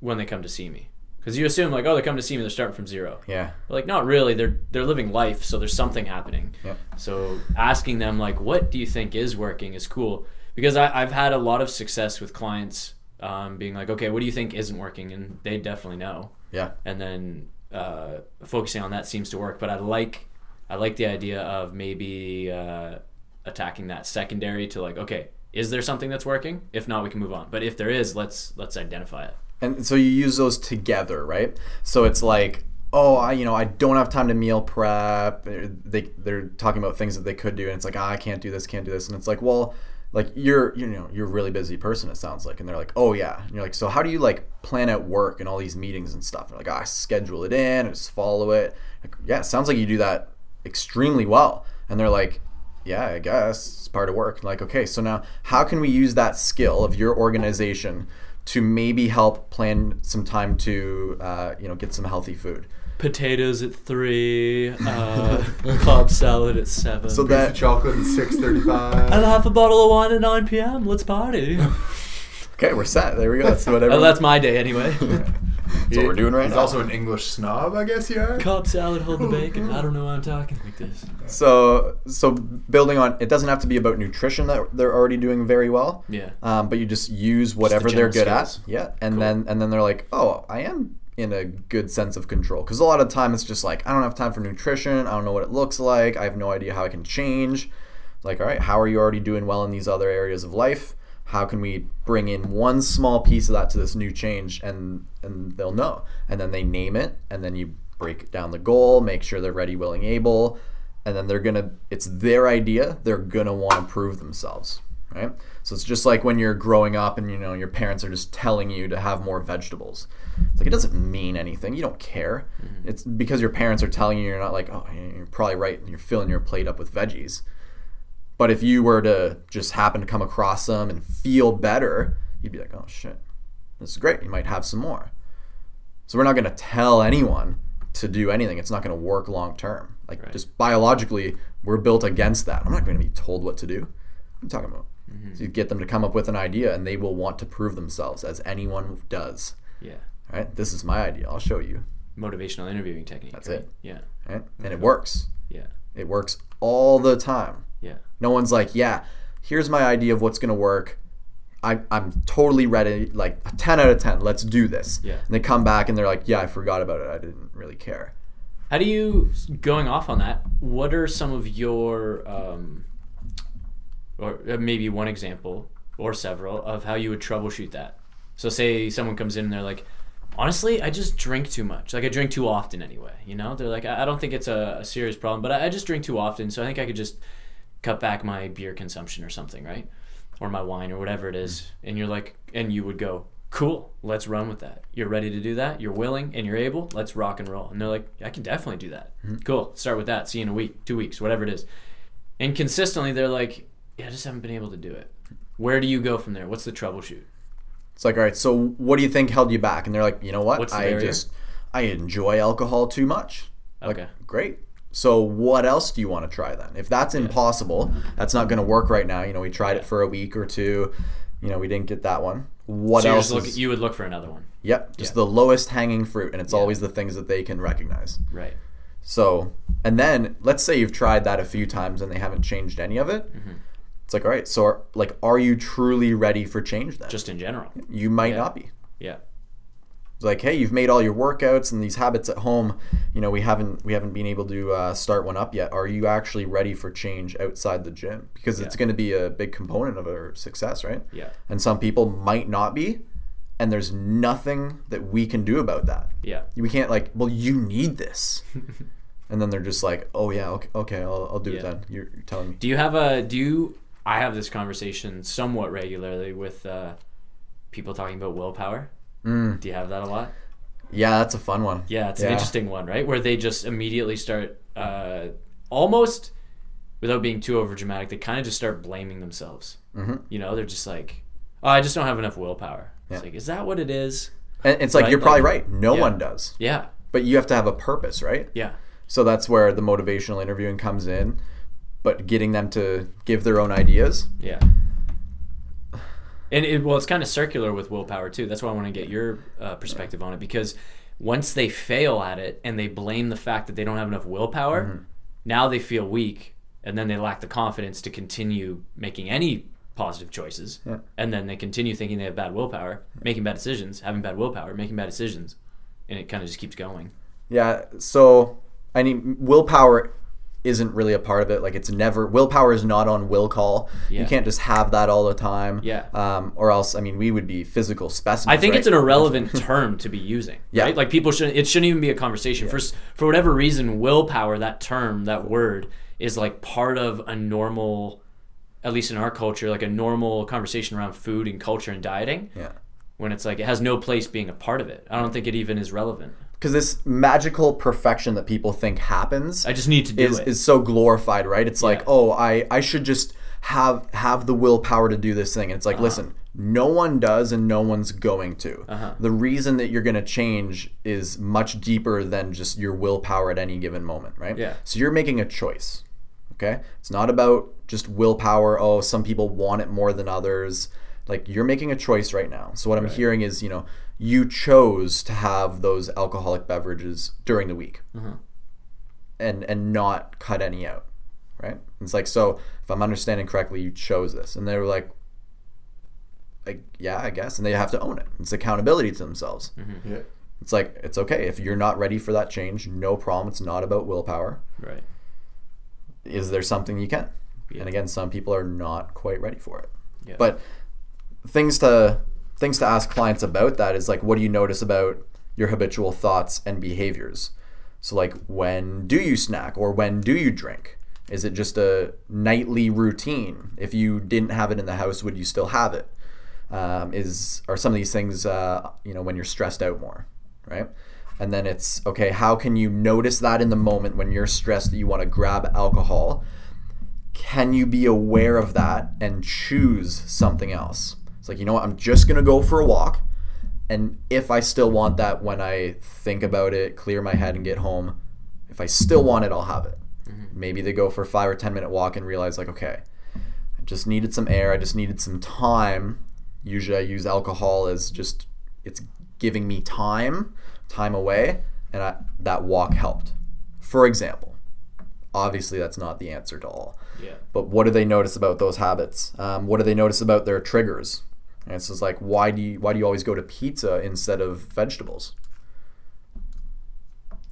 when they come to see me. Because you assume like, oh, they come to see me, they're starting from zero. Yeah. But like, not really. They're they're living life, so there's something happening. Yeah. So asking them like, what do you think is working is cool because I, I've had a lot of success with clients um, being like, okay, what do you think isn't working, and they definitely know, Yeah. and then uh, focusing on that seems to work. But I like I like the idea of maybe uh, attacking that secondary to like, okay, is there something that's working? If not, we can move on. But if there is, let's let's identify it. and so you use those together right so it's like oh I, you know i don't have time to meal prep they they're talking about things that they could do and it's like ah, i can't do this can't do this and it's like well like you're you know you're a really busy person it sounds like and they're like oh yeah. And you're like so how do you like plan out work and all these meetings and stuff? And like ah, i schedule it in and just follow it. Like, yeah it sounds like you do that extremely well. And they're like yeah i guess it's part of work. Like okay so now how can we use that skill of your organization to maybe help plan some time to uh, you know get some healthy food Potatoes at three, uh, club salad at seven. So Piece that- chocolate at six thirty-five. and half a bottle of wine at 9 p.m. Let's party. okay we're set there we go that's whatever oh, that's my day anyway. that's what we're doing right He's now also an English snob, I guess you are. Cobb salad, hold the bacon. I don't know why I'm talking like this. so so building on it doesn't have to be about nutrition that they're already doing very well Yeah. um, but you just use whatever they're general good skills. at yeah and Cool. then and then they're like oh i am in a good sense of control. Because a lot of time it's just like i don't have time for nutrition i don't know what it looks like i have no idea how i can change. Like all right how are you already doing well in these other areas of life? How can we bring in one small piece of that to this new change? And and they'll know. And then they name it and then you break down the goal make sure they're ready willing able. And then they're gonna it's their idea they're gonna want to prove themselves right? So it's just like when you're growing up and you know your parents are just telling you to have more vegetables it's like it doesn't mean anything you don't care it's because your parents are telling you you're not like oh you're probably right and you're filling your plate up with veggies but if you were to just happen to come across them and feel better you'd be like oh shit this is great you might have some more so we're not going to tell anyone to do anything. It's not going to work long term. Like Right. just biologically, we're built against that. I'm not going to be told what to do. I'm talking about? Mm-hmm. So you get them to come up with an idea, and they will want to prove themselves, as anyone does. Yeah. All right, this is my idea. I'll show you. Motivational interviewing technique. That's right? it. Yeah. Right, and it works. Yeah. It works all the time. Yeah. No one's like, yeah, here's my idea of what's going to work. I, I'm totally ready, like a 10 out of 10, let's do this. Yeah. And they come back and they're like, yeah, I forgot about it. I didn't really care. How do you, going off on that, what are some of your um, or uh, maybe one example or several of how you would troubleshoot that. So say someone comes in and they're like, honestly, I just drink too much. Like I drink too often anyway. You know, they're like, I I don't think it's a, a serious problem, but I, I just drink too often, so I think I could just cut back my beer consumption or something, right? Or my wine or whatever it is. Mm. And you're like, and you would go, cool, let's run with that. You're ready to do that. You're willing and you're able. Let's rock and roll. And they're like, I can definitely do that. Mm-hmm. Cool. Start with that. See you in a week, two weeks, whatever it is. And consistently, they're like, yeah, I just haven't been able to do it. Where do you go from there? What's the troubleshoot? It's like, all right, so what do you think held you back? And they're like, you know what? What's the I barrier? just I enjoy alcohol too much. Like, Okay. great. So what else do you want to try then? If that's impossible, that's not going to work right now. You know, we tried it for a week or two. You know, we didn't get that one. What so you're else? just look, is- you would look for another one. Yep, just Yeah. the lowest hanging fruit, and it's always the things that they can recognize. Right. So, and then let's say you've tried that a few times and they haven't changed any of it. Mm-hmm. It's like, all right, so are, like, are you truly ready for change then? Just in general. you might Yeah. not be. Yeah. It's like, hey, you've made all your workouts and these habits at home. You know, we haven't we haven't been able to uh, start one up yet. Are you actually ready for change outside the gym? Because it's going to be a big component of our success, right? Yeah. And some people might not be, and there's nothing that we can do about that. Yeah. We can't like, well, you need this, and then they're just like, oh yeah, okay, okay I'll, I'll do Yeah. it then. You're, you're telling me. Do you have a do you I have this conversation somewhat regularly with uh, people talking about willpower. Mm. Do you have that a lot? Yeah, that's a fun one. Yeah, it's an interesting one, right? Where they just immediately start uh, almost without being too over dramatic, they kind of just start blaming themselves. Mhm. You know, they're just like, "Oh, I just don't have enough willpower." It's like, is that what it is? And it's like Right, you're probably like- right. No yeah. one does, Yeah, but you have to have a purpose, right? yeah, So that's where the motivational interviewing comes in, but getting them to give their own ideas. yeah. And it, well, it's kind of circular with willpower too. That's why I want to get your uh, perspective on it because once they fail at it and they blame the fact that they don't have enough willpower, Mm-hmm. now they feel weak and then they lack the confidence to continue making any positive choices. Yeah. And then they continue thinking they have bad willpower, making bad decisions, having bad willpower, making bad decisions, and it kind of just keeps going. Yeah. So I mean, willpower isn't really a part of it. Like it's never willpower is not on will call. Yeah. You can't just have that all the time. Yeah. Um, or else, I mean, we would be physical specimens. I think right? it's an irrelevant term to be using. Yeah. Right? Like people shouldn't. it shouldn't even be a conversation. For for whatever reason, willpower, that term, that word, is like part of a normal at least in our culture, like a normal conversation around food and culture and dieting. Yeah. When it's like it has no place being a part of it. I don't think it even is relevant. Because this magical perfection that people think happens I just need to do is, it. is so glorified, right? It's like, oh, I, I should just have have the willpower to do this thing. And it's like, listen, no one does and no one's going to. Uh-huh. The reason that you're gonna change is much deeper than just your willpower at any given moment, right? Yeah. So you're making a choice. Okay? It's not about just willpower, oh, some people want it more than others. Like you're making a choice right now. So what I'm hearing is, you know, you chose to have those alcoholic beverages during the week. Uh-huh. and and not cut any out right? It's like so if i'm understanding correctly you chose this. And they were like like yeah i guess. And they have to own it. It's accountability to themselves. Yeah. it's like it's okay. If you're not ready for that change no problem. It's not about willpower. Right. is there something you can Yeah. and again some people are not quite ready for it. Yeah. but things to things to ask clients about that is like what do you notice about your habitual thoughts and behaviors? So like when do you snack or when do you drink? Is it just a nightly routine? If you didn't have it in the house would you still have it? Um, is are some of these things uh, you know when you're stressed out more right? And then it's okay how can you notice that in the moment when you're stressed that you want to grab alcohol? Can you be aware of that and choose something else? Like, you know what, I'm just going to go for a walk. And if I still want that when I think about it, clear my head, and get home, if I still want it, I'll have it. Maybe they go for a five or 10 minute walk and realize, like, okay, I just needed some air, I just needed some time. Usually I use alcohol as just, it's giving me time, time away, and I, that walk helped. For example, obviously that's not the answer to all Yeah. but what do they notice about those habits um, what do they notice about their triggers and it's just like why do you why do you always go to pizza instead of vegetables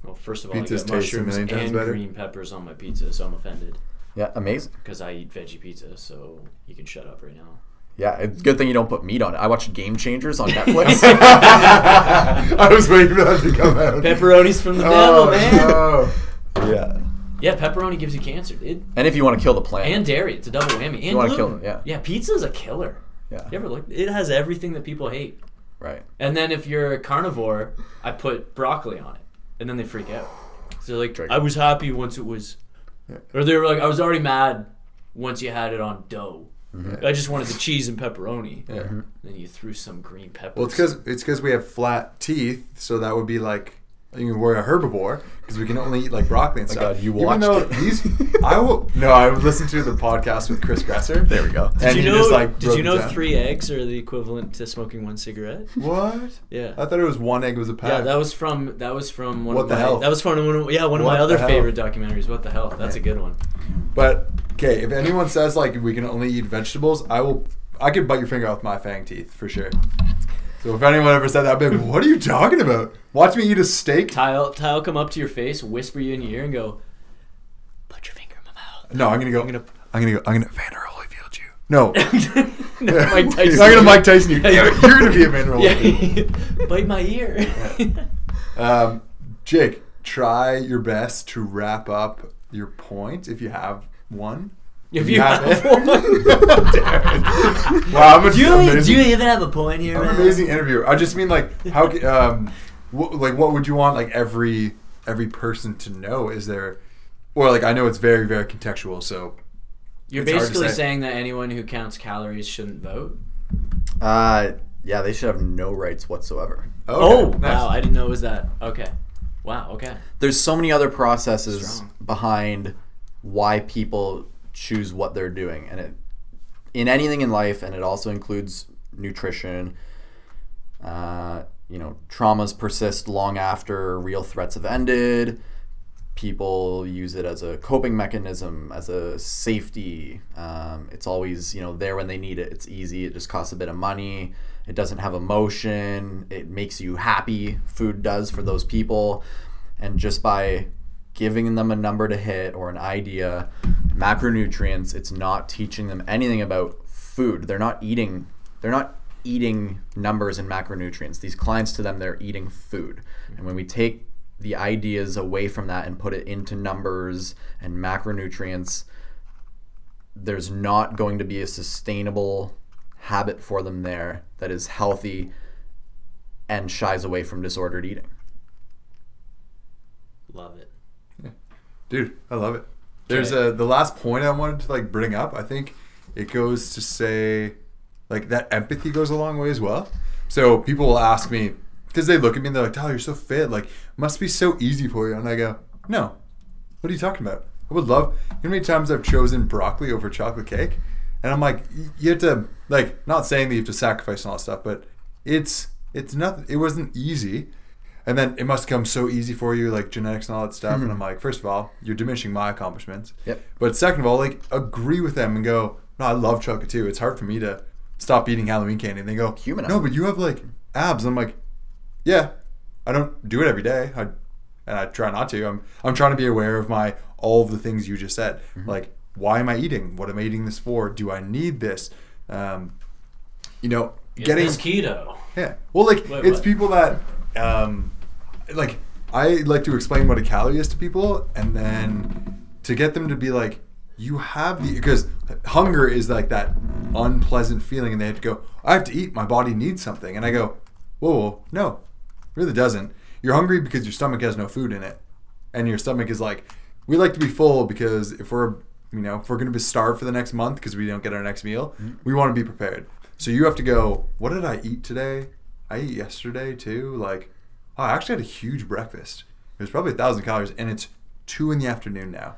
Well, first of all, Pizzas I got taste a mushrooms million times and better. green peppers on my pizza, so I'm offended. Yeah, amazing. because I eat veggie pizza. So you can shut up right now. Yeah, it's a good thing you don't put meat on it. I watched Game Changers on Netflix. I was waiting for that to come out. Pepperonis from the Oh, devil, man. no. yeah. Yeah, pepperoni gives you cancer, dude. And if you want to kill the plant, And dairy. It's a double whammy. And wanna gluten. kill it, yeah. Yeah, pizza is a killer. Yeah, You ever look? It has everything that people hate. right. And then if you're a carnivore, I put broccoli on it, and then they freak out. So they're like, Drake. I was happy once it was, Yeah. or they were like, I was already mad once you had it on dough. Mm-hmm. I just wanted the cheese and pepperoni. Yeah. Then you threw some green peppers. Well, it's because it's because we have flat teeth, so that would be like you know, we're a herbivore because we can only eat like broccoli and oh My stuff. God, you Even watched though it. these, I will. No, I listened to the podcast with Chris Kresser. There we go. And Did you know? just, like, did you know three eggs are the equivalent to smoking one cigarette? What? Yeah. I thought it was one egg was a pack. Yeah, that was from that was from one What of the my hell? that was from one of, yeah one of What my other hell? favorite documentaries. What the hell? That's a good one. But okay, if anyone says like we can only eat vegetables, I will. I could bite your finger off my fang teeth for sure. So if anyone ever said that, I'd be like, "What are you talking about? Watch me eat a steak." Tile Tile come up to your face, whisper you in your ear, and go, "Put your finger in my mouth." No, I'm gonna go. I'm gonna- I'm gonna go. I'm gonna Evander Holyfield you. No, no, Mike Tyson. I'm gonna Mike Tyson you. You're, gonna be a Evander Holyfield. Yeah, bite my ear. Um, Jake, try your best to wrap up your point if you have one. If You you have have it. one. Wow, I'm a, do you amazing, do you even have a point here, I'm an man? amazing interviewer. I just mean like how ca- um, wh- like what would you want like every every person to know? Is there or like I know it's very very contextual, so You're It's hard to basically say. saying that anyone who counts calories shouldn't vote. Uh, yeah, they should have no rights whatsoever. okay, oh nice. wow, I didn't know it was that. Okay, wow. Okay. There's so many other processes Strong. behind why people choose what they're doing, and it in anything in life, and it also includes nutrition. Uh, you know, traumas persist long after real threats have ended. People use it as a coping mechanism, as a safety. Um, it's always you know there when they need it. It's easy. It just costs a bit of money. It doesn't have emotion. It makes you happy. Food does for those people, and just by giving them a number to hit or an idea, macronutrients, it's not teaching them anything about food. They're not eating. They're not eating numbers and macronutrients. These clients to them, they're eating food. And when we take the ideas away from that and put it into numbers and macronutrients, there's not going to be a sustainable habit for them there that is healthy and shies away from disordered eating. Love it. Dude i love it. There's a uh, the last point i wanted to like bring up i think it goes to say like that empathy goes a long way as well. So people will ask me because they look at me and they're like tyler you're so fit. Like must be so easy for you. And i go no. What are you talking about? I would love you know how many times i've chosen broccoli over chocolate cake? And i'm like you have to like not saying that you have to sacrifice and all that stuff but it's it's nothing it wasn't easy and then it must come so easy for you, like genetics and all that stuff. And I'm like, first of all, you're diminishing my accomplishments. Yep. But second of all, like agree with them and go, no, I love chocolate too. It's hard for me to stop eating Halloween candy. And they go, human. no, but you have like abs. I'm like, yeah, I don't do it every day. I and I try not to. I'm I'm trying to be aware of my all of the things you just said. Like, why am I eating? What am I eating this for? Do I need this? Um, you know, Is getting this keto? yeah. Well, like Wait, it's what? people that, um, like I like to explain what a calorie is to people, and then to get them to be like, you have the because hunger is like that unpleasant feeling, and they have to go, I have to eat. My body needs something, and I go, whoa, whoa no, really doesn't. You're hungry because your stomach has no food in it, and your stomach is like, we like to be full because if we're you know if we're gonna be starved for the next month because we don't get our next meal, we want to be prepared. So you have to go. What did I eat today? I ate yesterday too. Like, oh, I actually had a huge breakfast. It was probably a thousand calories, and it's two in the afternoon now.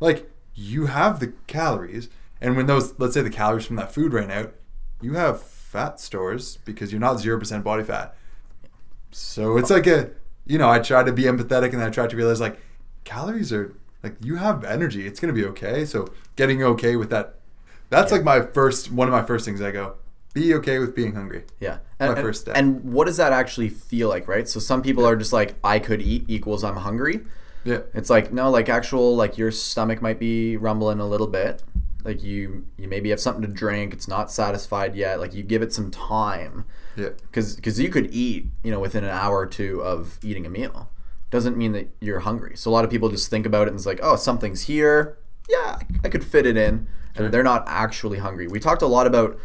Like, you have the calories, and when those, let's say, the calories from that food ran out, you have fat stores because you're not zero percent body fat. So it's like a, you know, I try to be empathetic, and I try to realize like, calories are like you have energy. It's gonna be okay. So getting okay with that. That's like my first one of my first things. I go, be okay with being hungry. Yeah. My And, and- first step. and what does that actually feel like, right? So some people are just like, I could eat equals I'm hungry. Yeah. It's like no, like actual like your stomach might be rumbling a little bit. Like you you maybe have something to drink. It's not satisfied yet. Like you give it some time Yeah. because because you could eat you know within an hour or two of eating a meal. Doesn't mean that you're hungry. So a lot of people just think about it and it's like oh something's here. Yeah, I could fit it in, and they're not actually hungry. We talked a lot about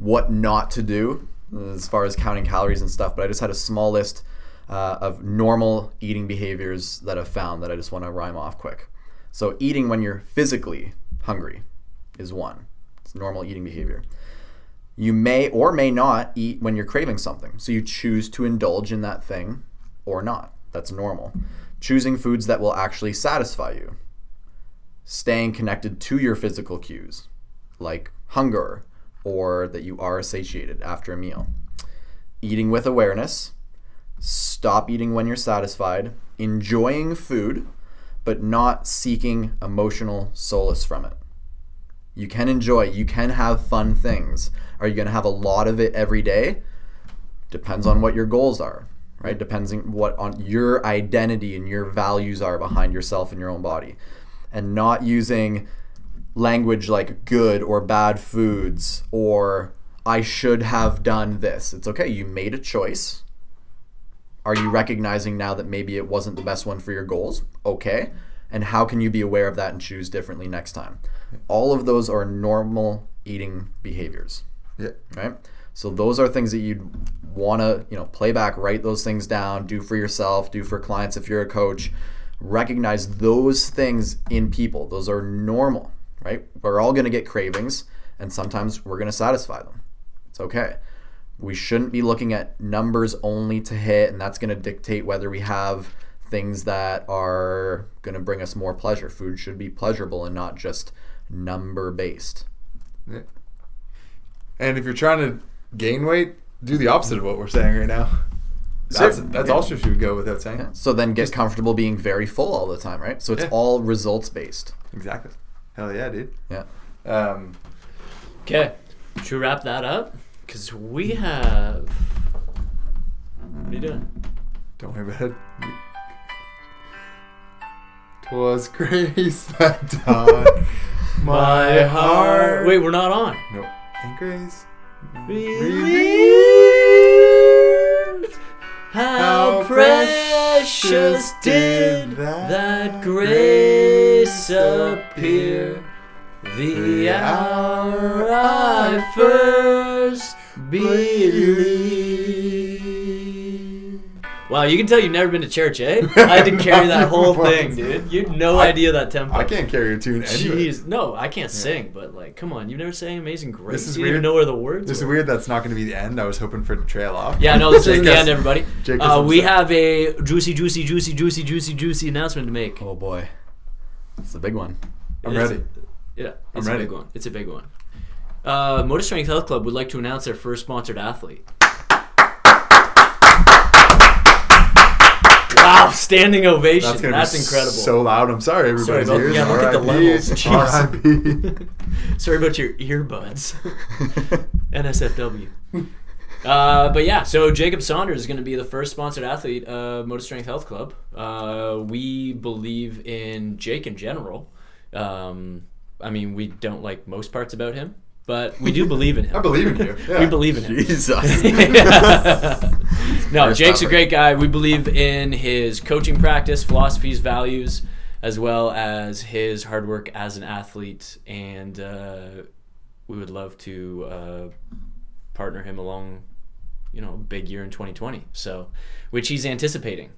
what not to do as far as counting calories and stuff, but I just had a small list uh, of normal eating behaviors that I've found that I just want to rhyme off quick. So, eating when you're physically hungry is one. It's normal eating behavior. You may or may not eat when you're craving something. So, you choose to indulge in that thing or not. That's normal. Choosing foods that will actually satisfy you. Staying connected to your physical cues, like hunger or that you are satiated after a meal. Eating with awareness. Stop eating when you're satisfied. Enjoying food, but not seeking emotional solace from it. You can enjoy, you can have fun things. Are you going to have a lot of it every day? Depends on what your goals are, right? Depends on what on your identity and your values are behind yourself and your own body. And not using language like good or bad foods or I should have done this. It's okay. You made a choice. Are you recognizing now that maybe it wasn't the best one for your goals? Okay. And how can you be aware of that and choose differently next time? All of those are normal eating behaviors, Yeah. right? So those are things that you'd want to, you know, play back, write those things down, do for yourself, do for clients if you're a coach. Recognize those things in people. Those are normal, right? We're all going to get cravings and sometimes we're going to satisfy them. It's okay. We shouldn't be looking at numbers only to hit, and that's going to dictate whether we have things that are going to bring us more pleasure. Food should be pleasurable and not just number based. Yeah. And if you're trying to gain weight, do the opposite of what we're saying right now. That's that's yeah. also should go without saying. So then get comfortable being very full all the time, right? So it's Yeah. all results based. Exactly. Hell yeah, dude. Yeah. Um, Okay, should we wrap that up? Because we have. What are you doing? don't worry about it. Twas grace that taught my heart. Wait, we're not on. No. And grace. Revealed How How precious precious did did that that grace appear the the hour I first believed. Wow, you can tell you've never been to church, eh? I had to carry that whole thing, dude. You had no I- idea that tempo. I can't carry a tune anyway. Jeez, no, I can't sing, but like, come on, you've never sang Amazing Grace. This is you weird. know where the words This is weird. That's not going to be the end. I was hoping for it to trail off. Yeah, no, this isn't the end, everybody. Jake Uh, we have a juicy, juicy, juicy, juicy, juicy, juicy announcement to make. Oh boy. It's the big one. I'm It's- ready. Yeah, I'm it's ready. a big one. It's a big one. Uh, Motor Strength Health Club would like to announce their first sponsored athlete. Wow, standing ovation. That's That's, gonna be incredible. So loud. I'm sorry, Sorry everybody's about- ears. yeah, look at the RIP. levels. Jeez. RIP. Sorry about your earbuds. NSFW. Uh, but yeah, so Jacob Saunders is going to be the first sponsored athlete of Motor Strength Health Club. Uh, we believe in Jake in general. Um, I mean, we don't like most parts about him, but we do believe in him. I believe in you. Yeah. We believe in him. Jesus. no, First Jake's a great guy. We believe in his coaching practice, philosophies, values, as well as his hard work as an athlete. And uh, we would love to uh, partner him along, you know, big year in 2020. So, which he's anticipating.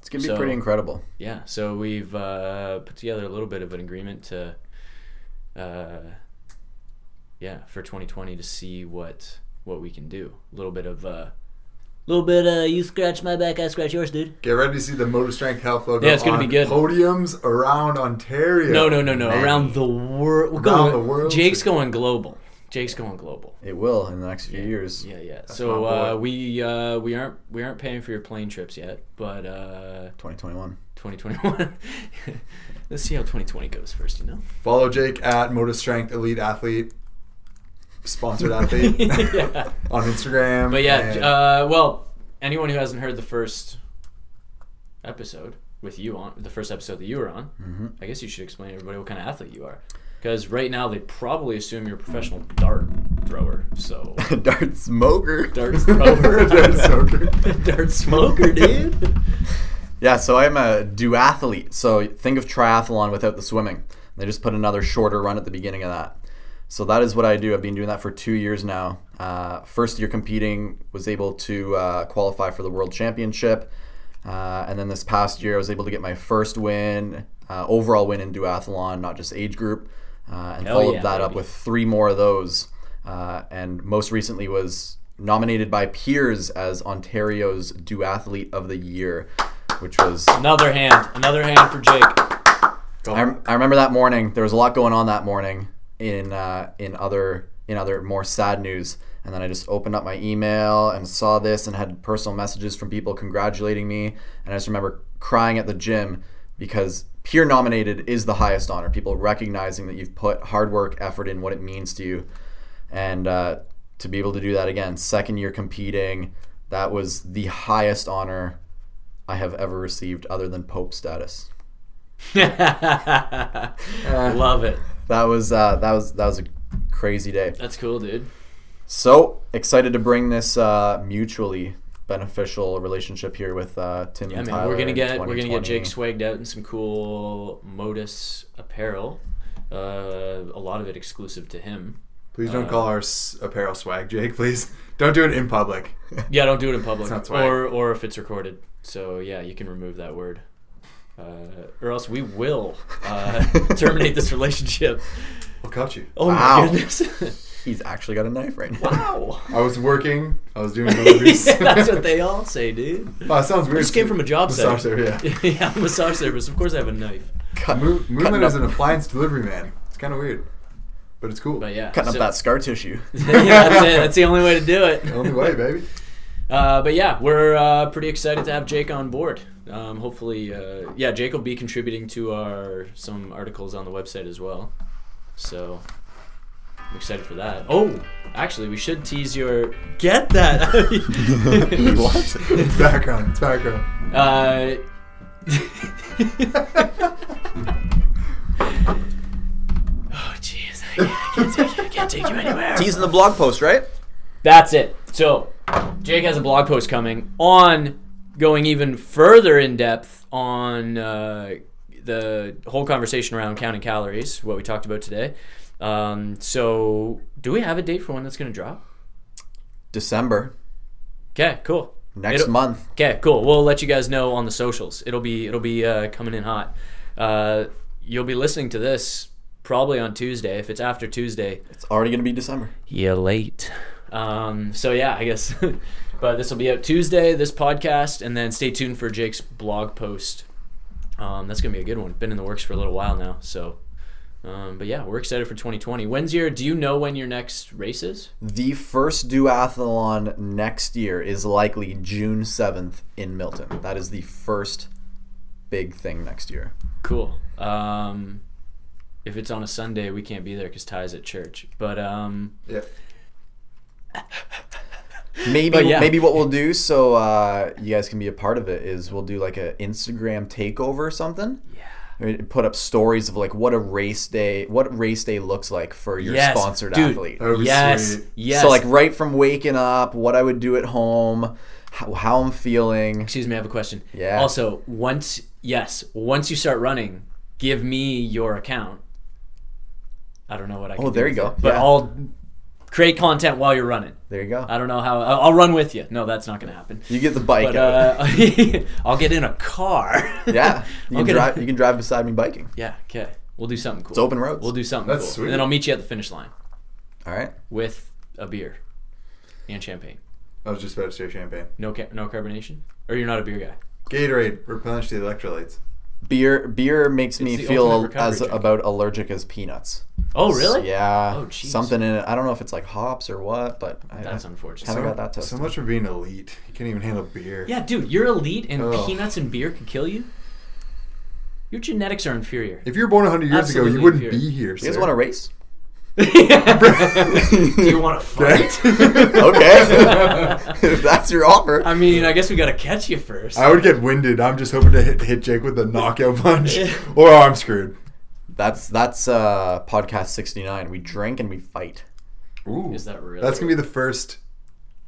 It's gonna be So- pretty incredible. Yeah. So we've uh, put together a little bit of an agreement to, uh, yeah, for 2020 to see what what we can do. A little bit of. Uh, little bit, uh, you scratch my back, I scratch yours, dude. Get ready to see the Motor Strength Health logo Yeah, it's gonna be on good. podiums around Ontario. No, no, no, no. Man. Around the world. Around going, the world. Jake's going global. Jake's going global. It will in the next few years. Yeah, yeah. That's so uh, we uh, we aren't we aren't paying for your plane trips yet, but uh, 2021. 2021. Let's see how 2020 goes first. You know. Follow Jake at Motor Strength Elite Athlete, sponsored athlete yeah. on Instagram. But yeah, and- uh, well, anyone who hasn't heard the first episode, with you on the first episode that you were on. Mm-hmm. I guess you should explain to everybody what kind of athlete you are. Because right now they probably assume you're a professional dart thrower. So Dart smoker. dart thrower, Dart smoker. dart smoker, dude. Yeah, so I'm a duathlete. So think of triathlon without the swimming. They just put another shorter run at the beginning of that. So that is what I do. I've been doing that for two years now. Uh, first year competing, was able to uh, qualify for the world championship. Uh, and then this past year, I was able to get my first win, uh, overall win in duathlon, not just age group. Uh, and Hell followed yeah, that up with three more of those. Uh, and most recently was nominated by peers as Ontario's Duathlete of the Year, which was Another hand, another hand for Jake. I, I remember that morning. There was a lot going on that morning in uh, in other in other more sad news. And then I just opened up my email and saw this and had personal messages from people congratulating me. And I just remember crying at the gym because peer nominated is the highest honor. People recognizing that you've put hard work, effort in, what it means to you, and uh, to be able to do that again, second year competing, that was the highest honor I have ever received, other than Pope status. Love it. that was uh, that was that was a crazy day. That's cool, dude. So excited to bring this uh, mutually beneficial relationship here with uh, Tim Yeah, and man, Tyler. we're gonna get we're gonna get Jake swagged out in some cool Modus apparel. Uh, a lot of it exclusive to him. Please don't Uh, call our s- apparel swag, Jake. Please don't do it in public. Yeah, don't do it in public, It's not swag. or or if it's recorded. So yeah, you can remove that word, uh, or else we will uh, terminate this relationship. I'll cut you. Oh Wow. my goodness! He's actually got a knife right now. wow, I was working. I was doing deliveries. yeah, that's what they all say, dude. Oh, it sounds I weird. just came from a job Massage site. service, yeah, yeah, massage service. Of course, I have a knife. Cut, Mo- cutting Moonlight is an appliance delivery man. It's kind of weird, but it's cool. But yeah, cutting so- up that scar tissue. yeah, that's it. That's the only way to do it. The only way, baby. Uh, but yeah, we're uh, pretty excited to have Jake on board. Um, hopefully, uh, yeah, Jake will be contributing to our some articles on the website as well. So I'm excited for that. Oh, actually, we should tease your get that. What? It's background. It's background. uh, can't, I can't take you. I can't take you anywhere. Teasing the blog post, right? That's it. So, Jake has a blog post coming on going even further in depth on uh, the whole conversation around counting calories, what we talked about today. Um, so, do we have a date for when that's going to drop? December Okay, cool. next It'll- month. Okay, cool. We'll let you guys know on the socials. It'll be it'll be uh, coming in hot. Uh, you'll be listening to this probably on Tuesday. If it's after Tuesday, It's already gonna be December. you're late. Um, so yeah, I guess. but this will be out Tuesday. This podcast, and then stay tuned for Jake's blog post. Um, that's gonna be a good one. Been in the works for a little while now. So, um, but yeah, we're excited for 2020. When's your? Do you know when your next race is? The first duathlon next year is likely June seventh in Milton. That is the first big thing next year. Cool. Um, if it's on a Sunday, we can't be there because Ty's at church. But um, Yeah. Maybe But yeah. maybe what we'll do so uh, you guys can be a part of it is we'll do like a Instagram takeover or something. Yeah. Put up stories of like what a race day, what race day looks like for your yes, sponsored dude, athlete. That yes, sweet. yes. So like right from waking up, what I would do at home, how, how I'm feeling. Excuse me, I have a question. Yeah. Also, once yes, once you start running, give me your account. I don't know what I. Can Oh, do there with you go. it, But Yeah. I'll create content while you're running. There you go. I don't know how. I'll, I'll run with you. No, that's not going to happen. You get the bike But out. uh, I'll get in a car. yeah, you can drive. A, You can drive beside me biking. yeah. Okay. We'll do something cool. It's open roads. We'll do something That's cool, sweet. and then I'll meet you at the finish line All right. with a beer and champagne. I was just about to say champagne. No, ca- no carbonation. Or you're not a beer guy. Gatorade, replenish the electrolytes. Beer beer makes me It's the feel as drink. about allergic as peanuts. Oh, really? Yeah. Oh, jeez. something in it. I don't know if it's like hops or what, but I, That's I unfortunate. haven't so, got that tested. so much for being elite. You can't even handle beer. Yeah, dude, you're elite, and Ugh. peanuts and beer could kill you. Your genetics are inferior. If you were born 100 years ago, you wouldn't inferior. be here. You guys sir. want to race? Do you want to fight? okay, if that's your offer. I mean, I guess we got to catch you first. I would get winded. I'm just hoping to hit, hit Jake with a knockout punch, or I'm screwed. That's that's uh, podcast sixty nine. We drink and we fight. Ooh, Is that real? That's gonna be the first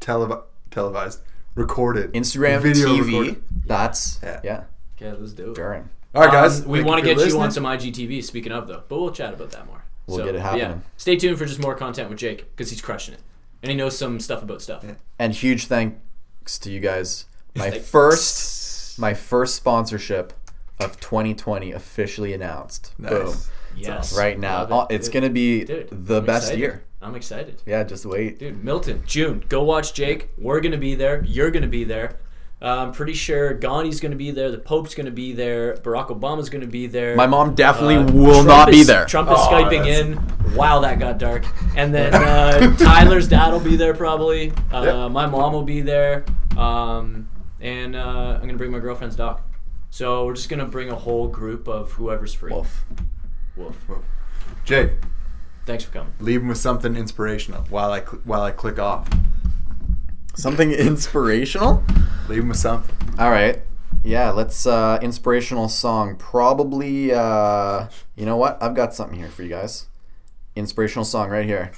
televi- televised, recorded Instagram, video TV. recorded. That's Yeah. yeah. Okay, let's do it. Darren. All right, guys. Um, we thank want to for get you listening. on some IGTV. Speaking of though, but we'll chat about that more. We'll So, get it but Yeah, happening. stay tuned for just more content with Jake because he's crushing it, and he knows some stuff about stuff. And huge thanks to you guys. My Thanks. first my first sponsorship of 2020 officially announced. Nice. Boom. Yes, Right now. It. Oh, it's Dude, gonna be dude, the I'm best excited. year. I'm excited. Yeah, just wait. Dude, Milton, June, go watch Jake. We're gonna be there. You're gonna be there. Uh, I'm pretty sure Gandhi's gonna be there. The Pope's gonna be there. Barack Obama's gonna be there. My mom definitely Uh, will Trump not be there. Trump is Oh, skyping that's- in. Wow, that got dark. And then uh, Tyler's dad will be there probably. Uh, Yep. My mom will be there. Um, and uh, I'm gonna bring my girlfriend's dog. So we're just gonna bring a whole group of whoever's free. Wolf. Wolf. Jay. Thanks for coming. leave him with something inspirational while I cl- while I click off. Something inspirational? Leave him with something. All right. Yeah, let's uh inspirational song. Probably uh you know what? I've got something here for you guys. Inspirational song right here.